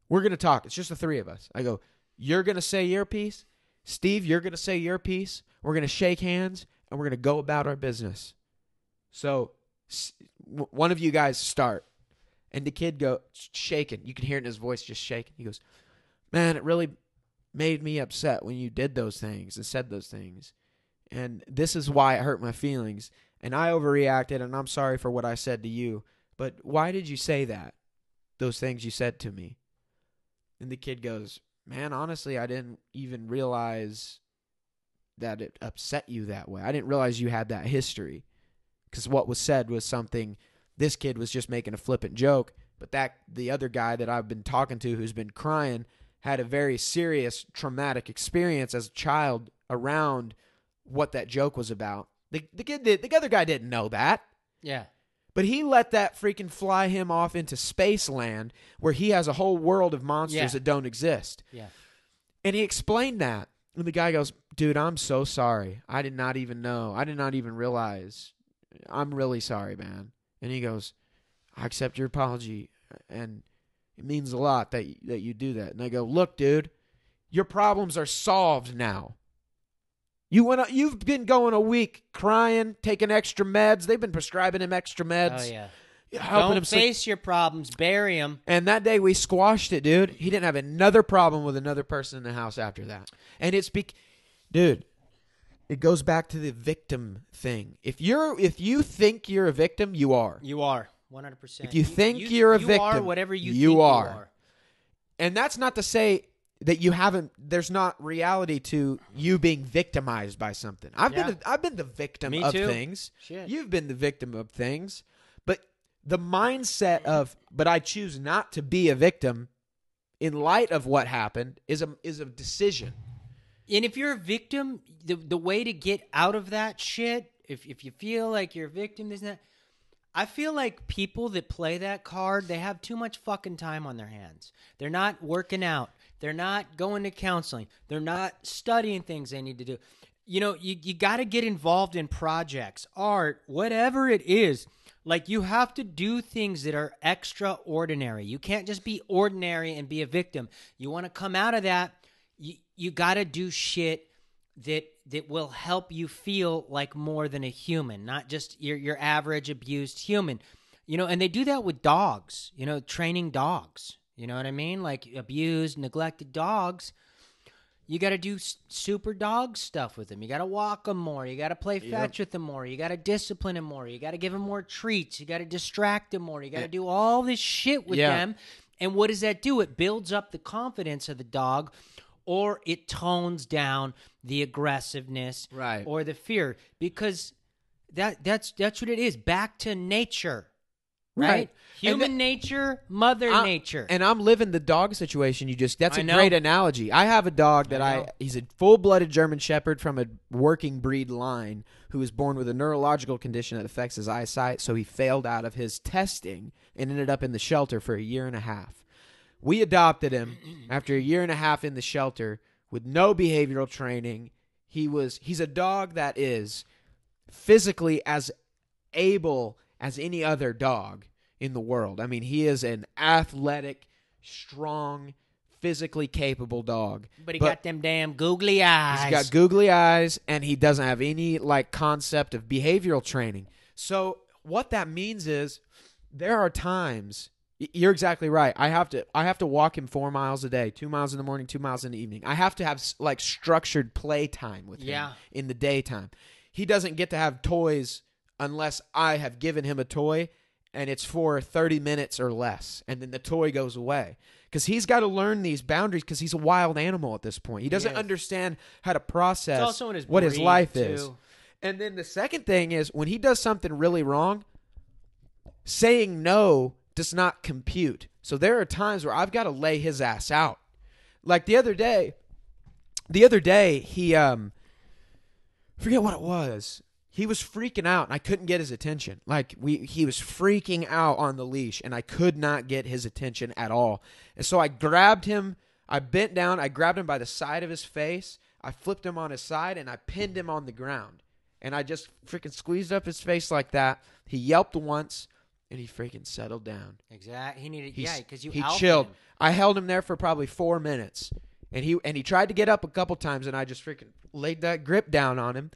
We're gonna talk. It's just the three of us. I go, you're gonna say your piece. Steve, you're gonna say your piece. We're gonna shake hands and we're gonna go about our business. So one of you guys start. And the kid go shaking. You can hear it in his voice just shaking. He goes, "Man, it really made me upset when you did those things and said those things. And this is why it hurt my feelings. And I overreacted and I'm sorry for what I said to you. But why did you say that? Those things you said to me." And the kid goes, "Man, honestly, I didn't even realize that it upset you that way. I didn't realize you had that history." Cuz what was said was something this kid was just making a flippant joke, but that the other guy that I've been talking to who's been crying had a very serious traumatic experience as a child around what that joke was about. The the kid did, the other guy didn't know that. Yeah. But he let that freaking fly him off into space land where he has a whole world of monsters Yeah. that don't exist. Yeah. And he explained that. And the guy goes, Dude, I'm so sorry. I did not even know. I did not even realize. I'm really sorry, man. And he goes, I accept your apology. And it means a lot that, that you do that. And I go, Look, dude, your problems are solved now. You went. You've been going a week crying, taking extra meds. They've been prescribing him extra meds. Oh yeah. helping Don't him sleep. face your problems. Bury them. And that day we squashed it, dude. He didn't have another problem with another person in the house after that. And it's bec dude, it goes back to the victim thing. If you're if you think you're a victim, you are. You are. One hundred percent. If you think you're a you are victim, whatever you, you think are. You are. And that's not to say that you haven't there's not reality to you being victimized by something. I've Yeah. been I've been the victim Me of too. things. Shit. You've been the victim of things. But the mindset of but I choose not to be a victim in light of what happened is a is a decision. And if you're a victim, the the way to get out of that shit, if if you feel like you're a victim, isn't that, I feel like people that play that card, they have too much fucking time on their hands. They're not working out. They're not going to counseling. They're not studying things they need to do. You know, you, you got to get involved in projects, art, whatever it is. Like, you have to do things that are extraordinary. You can't just be ordinary and be a victim. You want to come out of that, you, you got to do shit that that will help you feel like more than a human, not just your your average abused human. You know, and they do that with dogs, you know, training dogs. You know what I mean? Like abused, neglected dogs. You got to do super dog stuff with them. You got to walk them more. You got to play fetch with them more. You got to discipline them more. You got to give them more treats. You got to distract them more. You got to eh. do all this shit with Yeah. them. And what does that do? It builds up the confidence of the dog or it tones down the aggressiveness Right. or the fear because that that's that's what it is. Back to nature. right? Right. Human nature, mother I- nature. And I'm living the dog situation. You just that's a know. great analogy. I have a dog that I, I he's a full-blooded German shepherd from a working breed line who was born with a neurological condition that affects his eyesight, so he failed out of his testing and ended up in the shelter for a year and a half. We adopted him after a year and a half in the shelter with no behavioral training. He was he's a dog that is physically as able as any other dog in the world. I mean, he is an athletic, strong, physically capable dog. but he but- got them damn googly eyes. He's got googly eyes and he doesn't have any like concept of behavioral training. So what that means is there are times you're exactly right. I have to I have to walk him 4 miles a day, 2 miles in the morning, 2 miles in the evening. I have to have like structured play time with Yeah. him in the daytime. He doesn't get to have toys unless I have given him a toy and it's for 30 minutes or less and then the toy goes away because he's got to learn these boundaries because he's a wild animal at this point he doesn't is. understand how to process his what his life too. is and then the second thing is when he does something really wrong saying no does not compute so there are times where i've got to lay his ass out like the other day the other day he um forget what it was he was freaking out and I couldn't get his attention. Like we he was freaking out on the leash and I could not get his attention at all. And so I grabbed him, I bent down, I grabbed him by the side of his face, I flipped him on his side and I pinned him on the ground. And I just freaking squeezed up his face like that. He yelped once and he freaking settled down. Exactly. He needed. He's- yeah, because you he chilled. him. I held him there for probably four minutes, and he and he tried to get up a couple times, and I just freaking laid that grip down on him,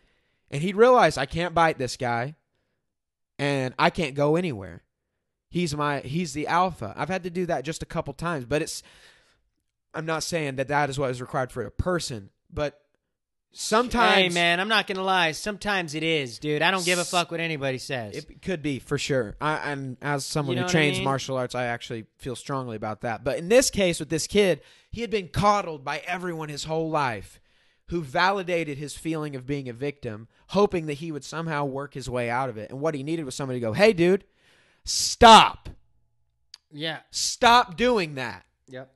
and he realized I can't bite this guy, and I can't go anywhere. He's my he's the alpha. I've had to do that just a couple times, but it's. I'm not saying that that is what is required for a person, but sometimes Hey man, I'm not gonna lie. Sometimes it is, dude. I don't give a fuck what anybody says. It could be for sure. I, and as someone You know who what I trains mean? martial arts, I actually feel strongly about that. But in this case, with this kid, he had been coddled by everyone his whole life, who validated his feeling of being a victim, hoping that he would somehow work his way out of it. And what he needed was somebody to go, "Hey, dude, stop, yeah. stop doing that." Yep.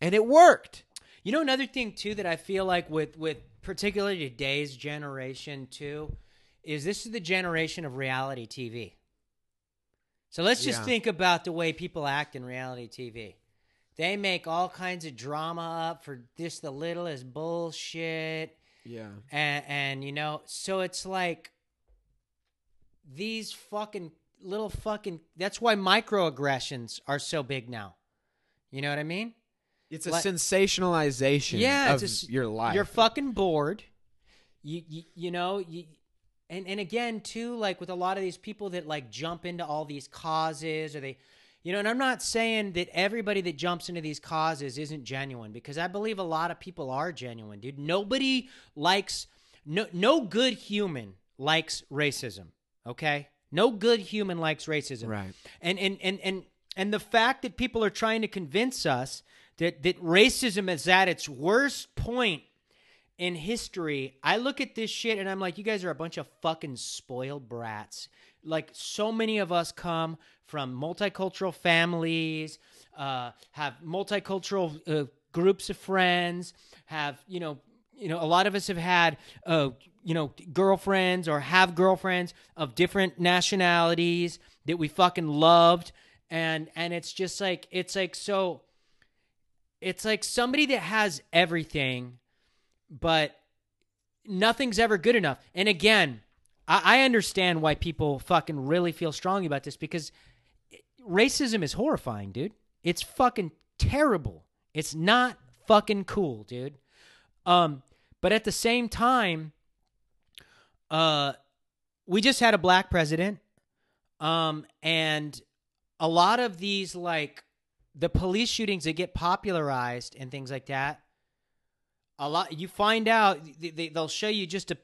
And it worked. You know another thing too that I feel like with with particularly today's generation too is this is the generation of reality TV. So let's just Yeah. think about the way people act in reality TV. They make all kinds of drama up for just the littlest bullshit. Yeah. and, and you know so it's like these fucking little fucking that's why microaggressions are so big now you know what i mean It's a Like- sensationalization yeah of it's just, your life. you're fucking bored you you, you know you and and again too like with a lot of these people that like jump into all these causes or they you know and i'm not saying that everybody that jumps into these causes isn't genuine because i believe a lot of people are genuine dude nobody likes no no good human likes racism okay no good human likes racism Right. and and and and and the fact that people are trying to convince us that that racism is at its worst point in history, I look at this shit and I'm like, you guys are a bunch of fucking spoiled brats. Like so many of us come from multicultural families, uh, have multicultural uh, groups of friends, have you know, you know, a lot of us have had, uh, you know, girlfriends or have girlfriends of different nationalities that we fucking loved, and and it's just like it's like so. It's like somebody that has everything but nothing's ever good enough. And again, I, I understand why people fucking really feel strongly about this because racism is horrifying, dude. It's fucking terrible. It's not fucking cool, dude. Um, but at the same time, uh, we just had a black president, um, and a lot of these like the police shootings that get popularized and things like that a lot you find out they, they, they'll show you just a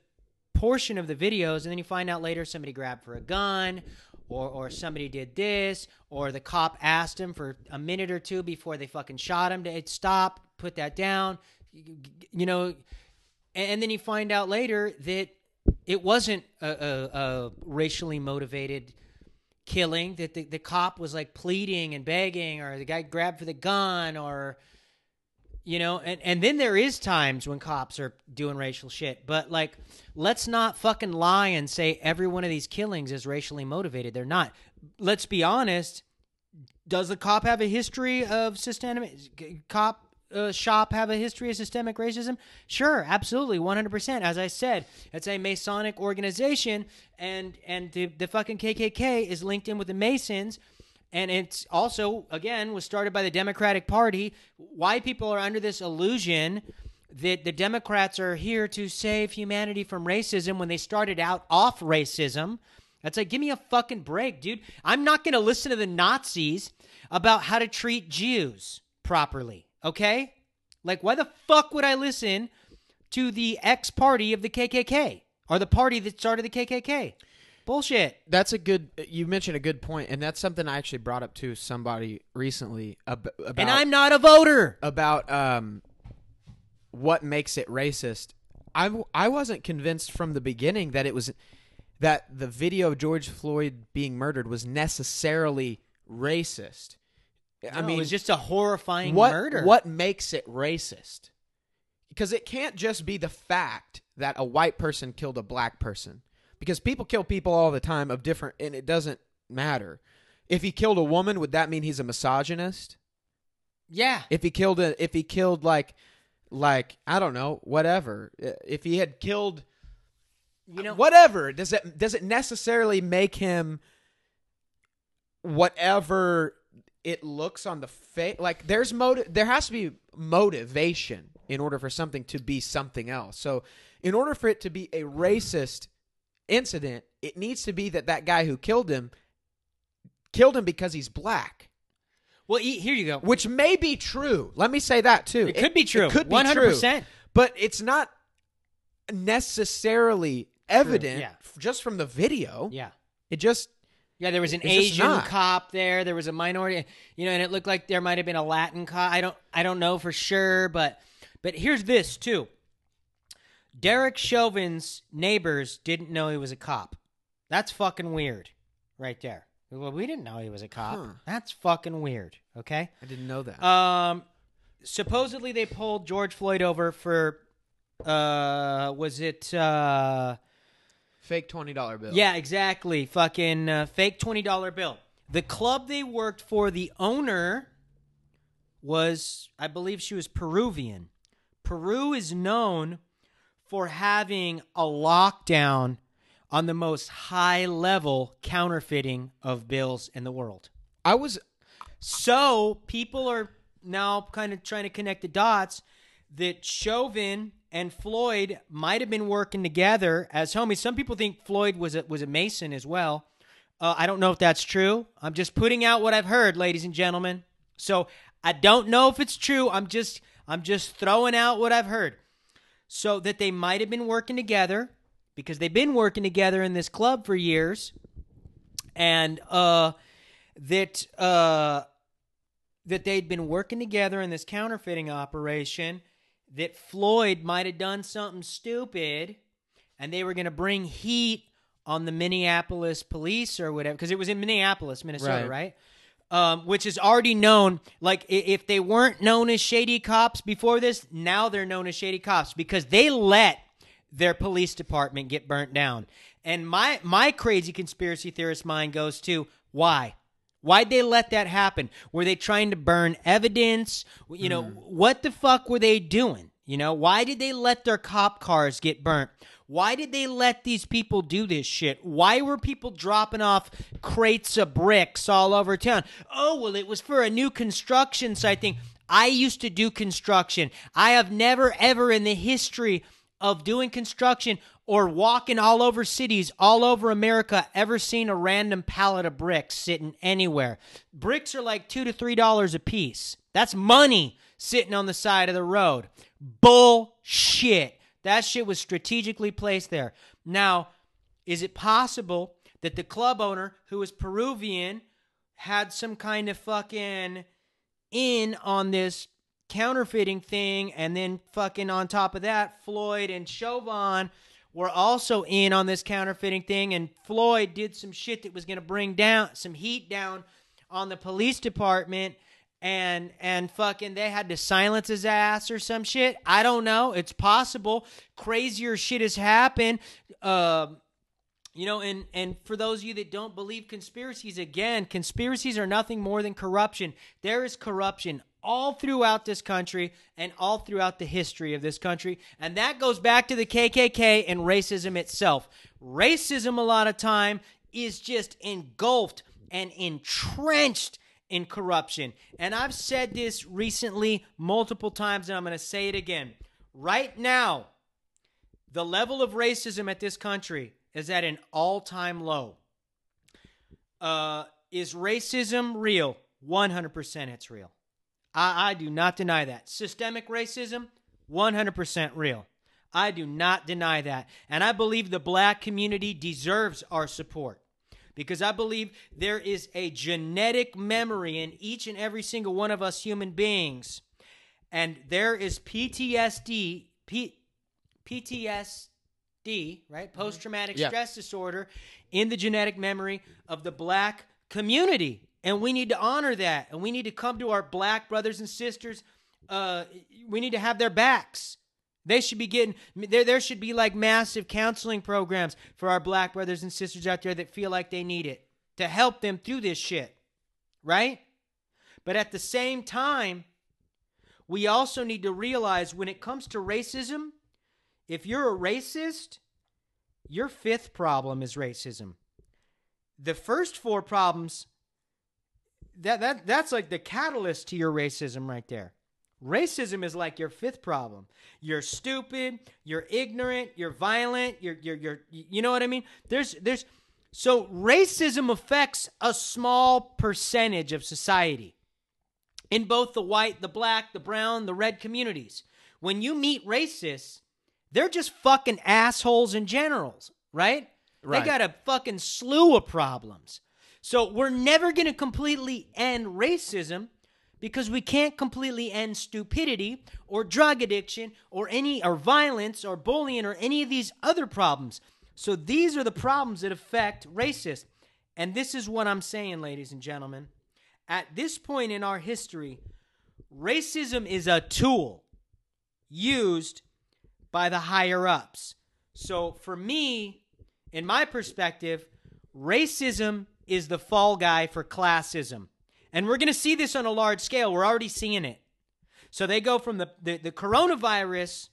portion of the videos and then you find out later somebody grabbed for a gun or or somebody did this or the cop asked him for a minute or two before they fucking shot him to stop put that down you know and, and then you find out later that it wasn't a, a, a racially motivated killing that the, the cop was like pleading and begging or the guy grabbed for the gun or you know and, and then there is times when cops are doing racial shit but like let's not fucking lie and say every one of these killings is racially motivated. They're not. Let's be honest. Does the cop have a history of systemic cop uh, shop have a history of systemic racism? Sure, absolutely, one hundred percent. As I said, it's a Masonic organization, and and the the fucking KKK is linked in with the Masons. And it's also, again, was started by the Democratic Party. Why people are under this illusion that the Democrats are here to save humanity from racism when they started out off racism. That's like, give me a fucking break, dude. I'm not going to listen to the Nazis about how to treat Jews properly. Okay? Like, why the fuck would I listen to the ex party of the KKK or the party that started the KKK? Bullshit. That's a good. You mentioned a good point, and that's something I actually brought up to somebody recently ab- about. And I'm not a voter. about um, what makes it racist. I w- I wasn't convinced from the beginning that it was that the video of George Floyd being murdered was necessarily racist. I No, mean, it was just a horrifying what murder. what makes it racist? Because it can't just be the fact that a white person killed a black person. Because people kill people all the time of different, and it doesn't matter. If he killed a woman, would that mean he's a misogynist? Yeah. If he killed a, if he killed like, like I don't know, whatever. If he had killed, You know, whatever, does it does it necessarily make him whatever it looks on the face? Like there's motive. There has to be motivation in order for something to be something else. So, in order for it to be a racist incident, it needs to be that that guy who killed him killed him because he's black. well, e- here you go. Which may be true. Let me say that too. It could be true. It could be 100%. true. But it's not necessarily evident yeah. just from the video. Yeah. It just Yeah, there was an It's Asian cop there. There was a minority, you know, and it looked like there might have been a Latin cop. I don't, I don't know for sure, but, but here's this too. Derek Chauvin's neighbors didn't know he was a cop. That's fucking weird, right there. Well, we didn't know he was a cop. Huh. That's fucking weird. Okay. I didn't know that. Um, supposedly they pulled George Floyd over for, uh, was it uh? Fake twenty dollar bill. Yeah, exactly. Fucking uh, fake twenty dollar bill. The club they worked for, the owner was, I believe, she was Peruvian. Peru is known for having a lockdown on the most high level counterfeiting of bills in the world. I was So people are now kind of trying to connect the dots that Chauvin and Floyd might have been working together as homies. Some people think Floyd was a, was a Mason as well. Uh, I don't know if that's true. I'm just putting out what I've heard, ladies and gentlemen. So I don't know if it's true. I'm just I'm just throwing out what I've heard. So that they might have been working together because they've been working together in this club for years, and uh, that uh, that they'd been working together in this counterfeiting operation. That Floyd might have done something stupid, and they were going to bring heat on the Minneapolis police or whatever because it was in Minneapolis, Minnesota, Right. right? Um, which is already known. Like if they weren't known as shady cops before this, now they're known as shady cops because they let their police department get burnt down. And my my crazy conspiracy theorist mind goes to why? Why'd they let that happen? Were they trying to burn evidence? You know, mm. what the fuck were they doing? You know, why did they let their cop cars get burnt? Why did they let these people do this shit? Why were people dropping off crates of bricks all over town? Oh, well, it was for a new construction site thing. I used to do construction. I have never, ever in the history of doing construction or walking all over cities all over America ever seen a random pallet of bricks sitting anywhere. Bricks are like two to three dollars a piece. That's money sitting on the side of the road. Bullshit. That shit was strategically placed there. Now, is it possible that the club owner, who was Peruvian, had some kind of fucking in on this counterfeiting thing, and then fucking on top of that, Floyd and Chauvin were also in on this counterfeiting thing, and Floyd did some shit that was going to bring down some heat down on the police department. And and fucking they had to silence his ass or some shit. I don't know. It's possible. Crazier shit has happened. Uh, you know, and and for those of you that don't believe conspiracies, again, conspiracies are nothing more than corruption. There is corruption all throughout this country and all throughout the history of this country, and that goes back to the KKK and racism itself. Racism, a lot of time, is just engulfed and entrenched in corruption. And I've said this recently multiple times, and I'm going to say it again. Right now, the level of racism at this country is at an all time low. Uh, is racism real? 100% it's real. I, I do not deny that. Systemic racism, 100% real. I do not deny that. And I believe the black community deserves our support because I believe there is a genetic memory in each and every single one of us human beings. And there is PTSD, P, PTSD right? Mm-hmm. Post traumatic Yeah. stress disorder in the genetic memory of the black community. And we need to honor that. And we need to come to our black brothers and sisters. Uh, we need to have their backs. They should be getting there. There should be like massive counseling programs for our black brothers and sisters out there that feel like they need it to help them through this shit, right? But at the same time, we also need to realize when it comes to racism, if you're a racist, your fifth problem is racism. The first four problems that that that's like the catalyst to your racism right there. Racism is like your fifth problem. You're stupid, you're ignorant, you're violent, you're you're you're you know what I mean? There's there's so racism affects a small percentage of society in both the white, the black, the brown, the red communities. When you meet racists, they're just fucking assholes in generals, right? Right. They got a fucking slew of problems. So we're never going to completely end racism because we can't completely end stupidity or drug addiction or any or violence or bullying or any of these other problems. So these are the problems that affect racists. And this is what I'm saying, ladies and gentlemen. At this point in our history, racism is a tool used by the higher ups. So for me, in my perspective, racism is the fall guy for classism. And we're going to see this on a large scale. We're already seeing it. So they go from the, the, the coronavirus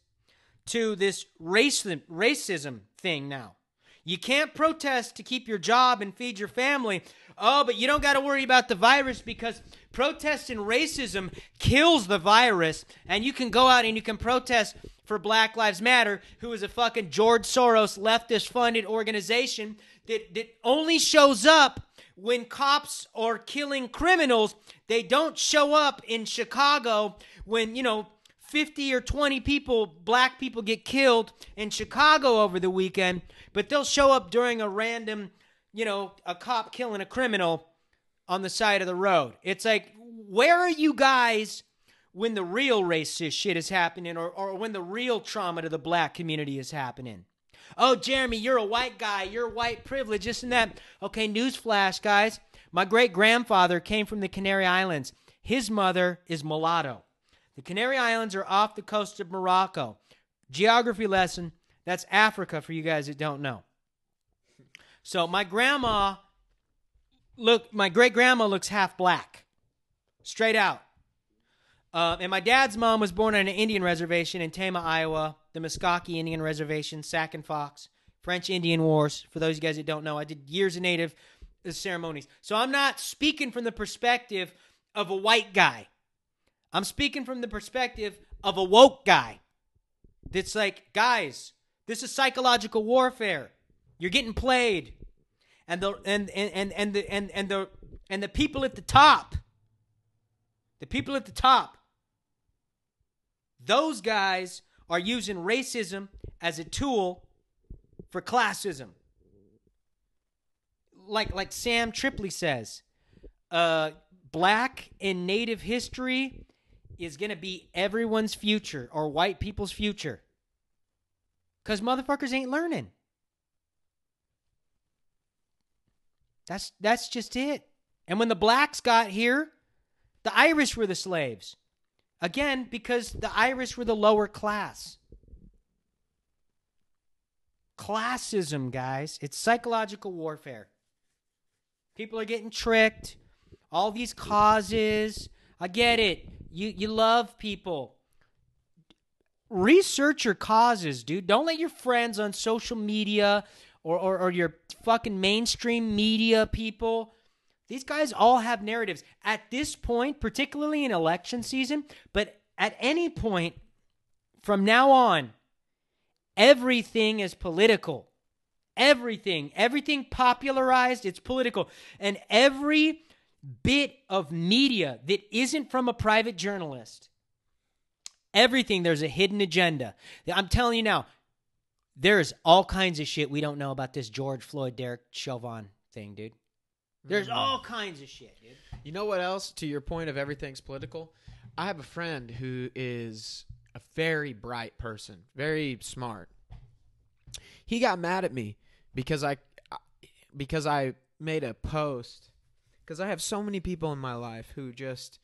to this racism, racism thing now. You can't protest to keep your job and feed your family. Oh, but you don't got to worry about the virus because protest and racism kills the virus. And you can go out and you can protest for Black Lives Matter, who is a fucking George Soros leftist funded organization that, that only shows up when cops are killing criminals. They don't show up in Chicago when, you know, 50 or 20 people, black people, get killed in Chicago over the weekend, but they'll show up during a random, you know, a cop killing a criminal on the side of the road. It's like, where are you guys when the real racist shit is happening or, or when the real trauma to the black community is happening? Oh, Jeremy, you're a white guy. You're white privilege, this and that. Okay, newsflash, guys. My great grandfather came from the Canary Islands. His mother is mulatto. The Canary Islands are off the coast of Morocco. Geography lesson that's Africa for you guys that don't know. So my grandma look my great grandma looks half black. Straight out. Uh, and my dad's mom was born on an Indian reservation in Tama, Iowa, the Muskogee Indian Reservation, Sac and Fox, French Indian Wars. For those of you guys that don't know, I did years of Native uh, ceremonies. So I'm not speaking from the perspective of a white guy. I'm speaking from the perspective of a woke guy. That's like, guys, this is psychological warfare. You're getting played. And the and and and, and the and, and the and the people at the top. The people at the top. Those guys are using racism as a tool for classism. Like like Sam Tripley says, uh, black and native history is to be everyone's future or white people's future. Because motherfuckers ain't learning. That's that's just it. And when the blacks got here, the Irish were the slaves. Again, because the Irish were the lower class. Classism, guys. It's psychological warfare. People are getting tricked. All these causes. I get it. You you love people. Research your causes, dude. Don't let your friends on social media or, or, or your fucking mainstream media people. These guys all have narratives. At this point, particularly in election season, but at any point from now on, everything is political. Everything, everything popularized, it's political. And every bit of media that isn't from a private journalist, everything, there's a hidden agenda. I'm telling you now, there's all kinds of shit we don't know about this George Floyd, Derek Chauvin thing, dude. There's Mm. all kinds of shit, dude. You know what else? To your point of everything's political, I have a friend who is a very bright person, very smart. He got mad at me because I because I made a post because I have so many people in my life who just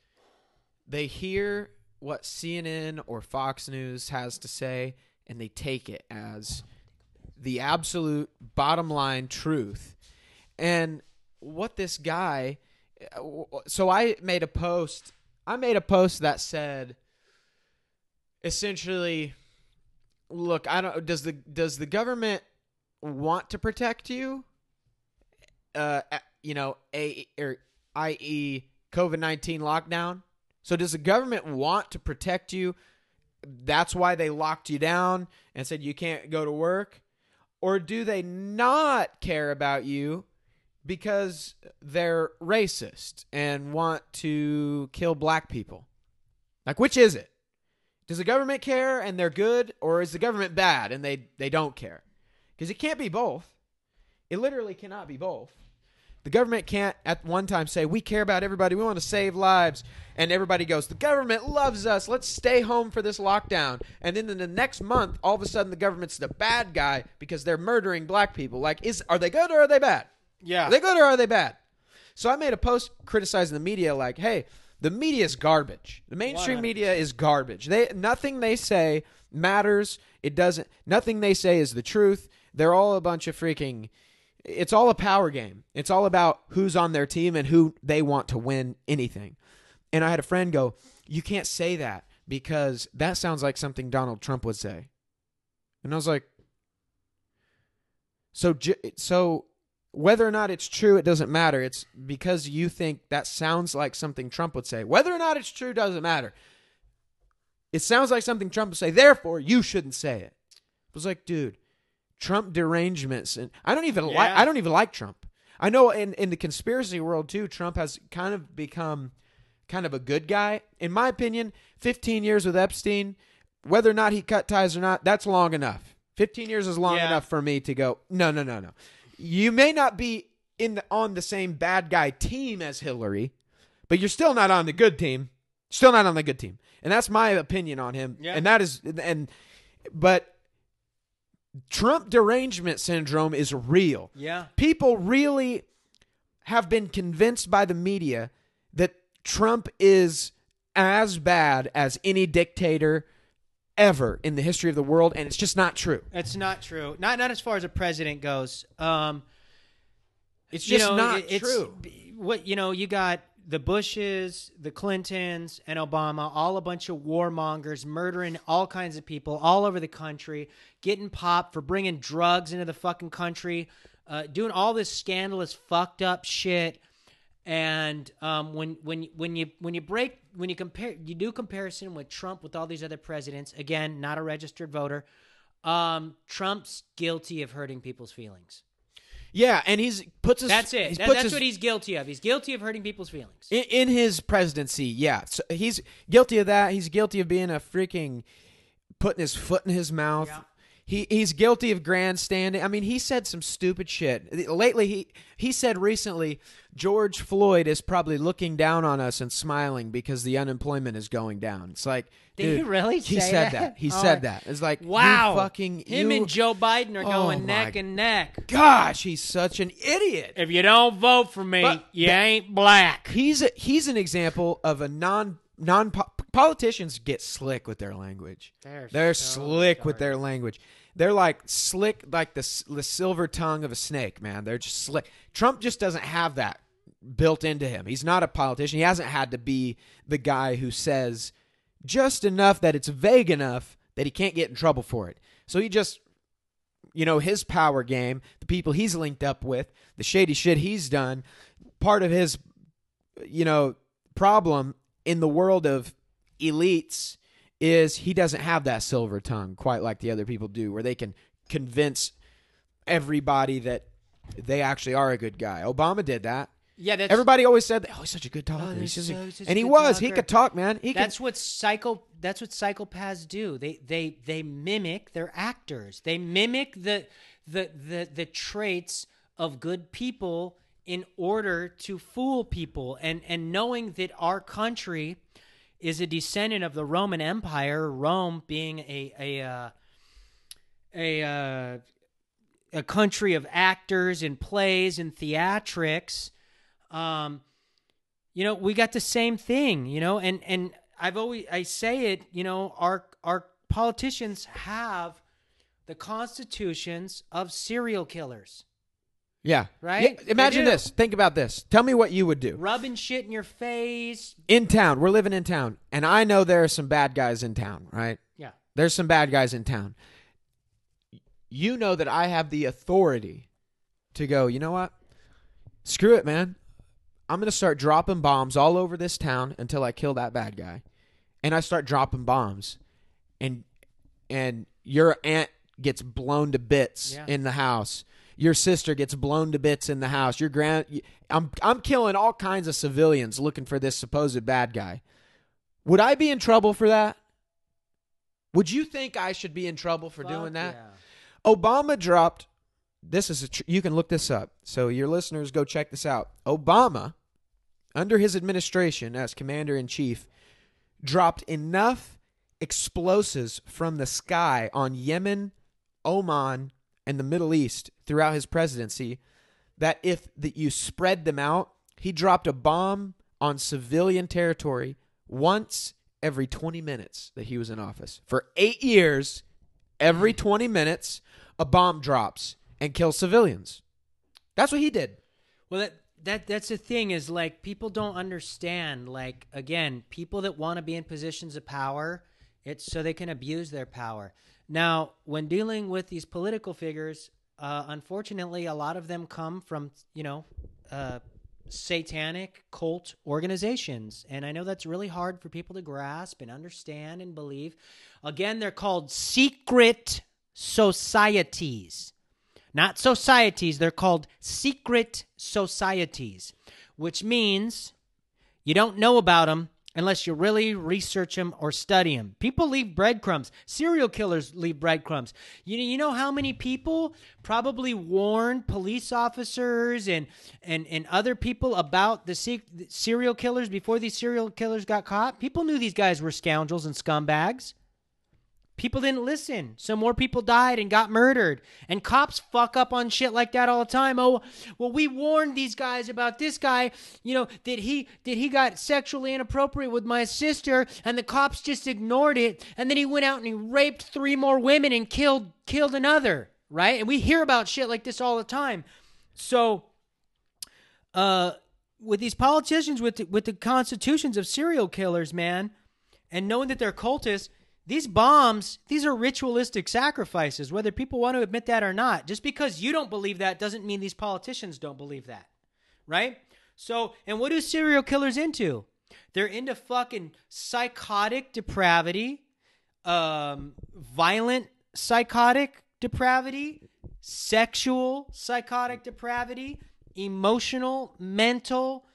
they hear what CNN or Fox News has to say and they take it as the absolute bottom line truth. And what this guy so I made a post I made a post that said essentially look, I don't does the does the government want to protect you? Uh you know, a or i.e. COVID-19 lockdown? So does the government want to protect you? That's why they locked you down and said you can't go to work? Or do they not care about you because they're racist and want to kill black people? Like which is it? Does the government care and they're good or is the government bad and they they don't care? Cuz it can't be both. It literally cannot be both. The government can't at one time say, We care about everybody, we want to save lives. And everybody goes, The government loves us, let's stay home for this lockdown. And then in the next month, all of a sudden the government's the bad guy because they're murdering black people. Like, is are they good or are they bad? Yeah. Are they good or are they bad? So I made a post criticizing the media like, hey, the media is garbage. The mainstream 100%. media is garbage. They nothing they say matters. It doesn't nothing they say is the truth. They're all a bunch of freaking it's all a power game. It's all about who's on their team and who they want to win anything. And I had a friend go, "You can't say that because that sounds like something Donald Trump would say." And I was like, "So so whether or not it's true, it doesn't matter. It's because you think that sounds like something Trump would say. Whether or not it's true doesn't matter. It sounds like something Trump would say. Therefore, you shouldn't say it. I was like, dude, Trump derangements, and I don't even like. I don't even like Trump. I know in in the conspiracy world too, Trump has kind of become kind of a good guy. In my opinion, 15 years with Epstein, whether or not he cut ties or not, that's long enough. 15 years is long Yeah. enough for me to go, no, no, no, no. You may not be in the, on the same bad guy team as Hillary, but you're still not on the good team. Still not on the good team. And that's my opinion on him. Yeah. And that is and but Trump derangement syndrome is real Yeah. people really have been convinced by the media that Trump is as bad as any dictator ever in the history of the world, and it's just not true. It's not true. Not not as far as a president goes. Um, It's you just know, not it- it's- true. What you know, you got the Bushes, the Clintons, and Obama, all a bunch of warmongers murdering all kinds of people all over the country, getting popped for bringing drugs into the fucking country, uh, doing all this scandalous, fucked up shit. And um, when when when you when you break when you compare you do comparison with Trump with all these other presidents again not a registered voter, um, Trump's guilty of hurting people's feelings. Yeah, and he's puts his That's it. That- that's his, what he's guilty of. He's guilty of hurting people's feelings. in, in his presidency. Yeah, so he's guilty of that. He's guilty of being a freaking putting his foot in his mouth. Yeah. He he's guilty of grandstanding. I mean, he said some stupid shit. Lately he he said recently George Floyd is probably looking down on us and smiling because the unemployment is going down. It's like Did dude, he really He said that? He Oh, said that. It's like Wow. fucking Him you, and Joe Biden are Oh going neck and neck. Gosh, he's such an idiot. If you don't vote for me, But- you ain't black. He's a, he's an example of a non non politicians get slick with their language. They're They're so slick with their language. They're like slick like the the silver tongue of a snake, man. They're just slick. Trump just doesn't have that built into him. He's not a politician. He hasn't had to be the guy who says just enough that it's vague enough that he can't get in trouble for it. So he just you know, his power game, the people he's linked up with, the shady shit he's done, part of his you know, problem in the world of elites is he doesn't have that silver tongue quite like the other people do where they can convince everybody that they actually are a good guy. Obama did that. Yeah, that's Everybody always said that, oh, he's such a good talker. Oh, he's He's so- a and he was. He could talk, man. He that's what psycho that's what psychopaths do. They they they mimic their actors. They mimic the the the the traits of good people in order to fool people and and knowing that our country is a descendant of the Roman Empire, Rome being a a uh, a uh, a country of actors and plays and theatrics. Um, you know, we got the same thing, you know, and and I've always I say it, you know, our our politicians have the constitutions of serial killers, Yeah. Right? Yeah, They imagine do. this. Think about this. Tell me what you would do. rubbing shit in your face. In town, we're living in town, and I know there are some bad guys in town, right? Yeah. There's some bad guys in town. You know that I have the authority to go, you know what? Screw it, man. I'm going to start dropping bombs all over this town until I kill that bad guy. And I start dropping bombs. And and your aunt gets blown to bits Yeah. in the house. Your sister gets blown to bits in the house. Your grand I'm I'm killing all kinds of civilians looking for this supposed bad guy. Would I be in trouble for that? Would you think I should be in trouble for doing that? yeah. Obama dropped. This is a tr- you can look this up. So your listeners go check this out. Obama, under his administration as commander in chief, dropped enough explosives from the sky on Yemen, Oman, and the Middle East throughout his presidency that if that you spread them out, he dropped a bomb on civilian territory once every 20 minutes that he was in office. For 8 years, every 20 minutes a bomb drops and kills civilians. That's what he did. Well, that that that's the thing is like people don't understand. Like again, people that want to be in positions of power, it's so they can abuse their power. Now, when dealing with these political figures, uh, unfortunately, a lot of them come from you know. Uh, satanic cult organizations and i know that's really hard for people to grasp and understand and believe again they're called secret societies not societies, they're called secret societies, which means you don't know about them unless you really research them or study them. People leave breadcrumbs. Serial killers leave breadcrumbs. You, you know how many people probably warned police officers and, and, and other people about the se- serial killers before these serial killers got caught? People knew these guys were scoundrels and scumbags. People didn't listen. So more people died and got murdered. And cops fuck up on shit like that all the time. Oh, well, we warned these guys about this guy, you know, that he that he got sexually inappropriate with my sister, and the cops just ignored it. And then he went out and he raped three more women and killed killed another. Right? And we hear about shit like this all the time. So uh with these politicians with the, with the constitutions of serial killers, man, and knowing that they're cultists, these bombs, these are ritualistic sacrifices, whether people want to admit that or not. Just because you don't believe that doesn't mean these politicians don't believe that. Right? So, and what do serial killers into? They're into fucking psychotic depravity, um, violent psychotic depravity, sexual psychotic depravity, emotional, mental,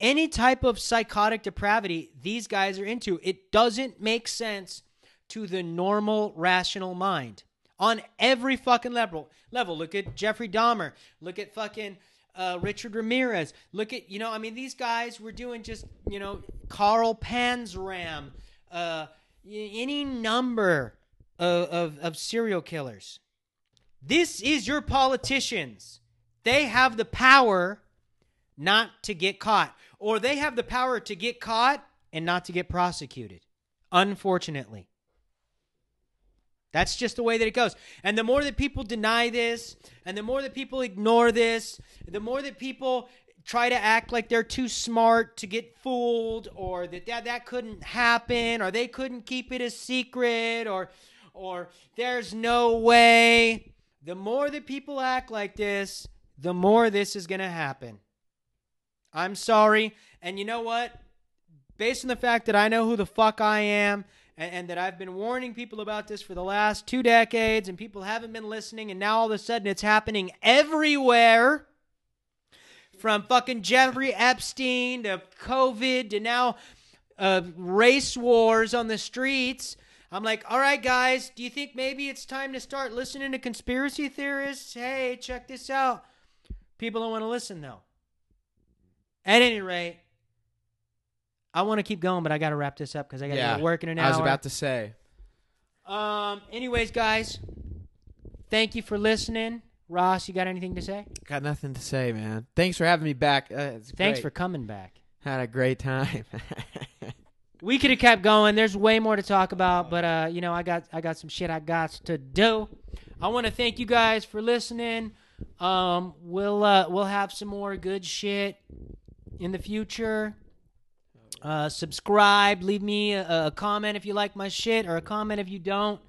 any type of psychotic depravity these guys are into. It doesn't make sense to the normal rational mind. on every fucking level. Level. Look at Jeffrey Dahmer. Look at fucking uh, Richard Ramirez. Look at you know, I mean, these guys were doing just you know, Carl Panzram, uh, any number of, of of serial killers. This is your politicians. They have the power not to get caught, or they have the power to get caught and not to get prosecuted. Unfortunately. That's just the way that it goes. And the more that people deny this, and the more that people ignore this, the more that people try to act like they're too smart to get fooled or that that, that couldn't happen or they couldn't keep it a secret or or there's no way. The more that people act like this, the more this is going to happen. I'm sorry. And you know what? Based on the fact that I know who the fuck I am and, and, that I've been warning people about this for the last two decades and people haven't been listening, and now all of a sudden it's happening everywhere from fucking Jeffrey Epstein to COVID to now uh, race wars on the streets. I'm like, all right, guys, do you think maybe it's time to start listening to conspiracy theorists? Hey, check this out. People don't want to listen, though. At any rate, I want to keep going, but I got to wrap this up because I got to Yeah, go work in an hour. I was about to say. Um. Anyways, guys, thank you for listening. Ross, you got anything to say? Got nothing to say, man. Thanks for having me back. Uh, Thanks great. for coming back. had a great time. We could have kept going. There's way more to talk about, but uh, you know, I got I got some shit I got to do. I want to thank you guys for listening. Um, we'll uh, we'll have some more good shit in the future. Uh, subscribe. Leave me a, a comment if you like my shit, or a comment if you don't.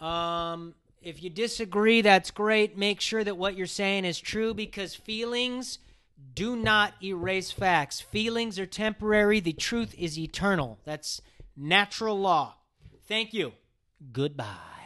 Um, if you disagree, that's great. Make sure that what you're saying is true because feelings do not erase facts. Feelings are temporary, the truth is eternal. That's natural law. Thank you. Goodbye.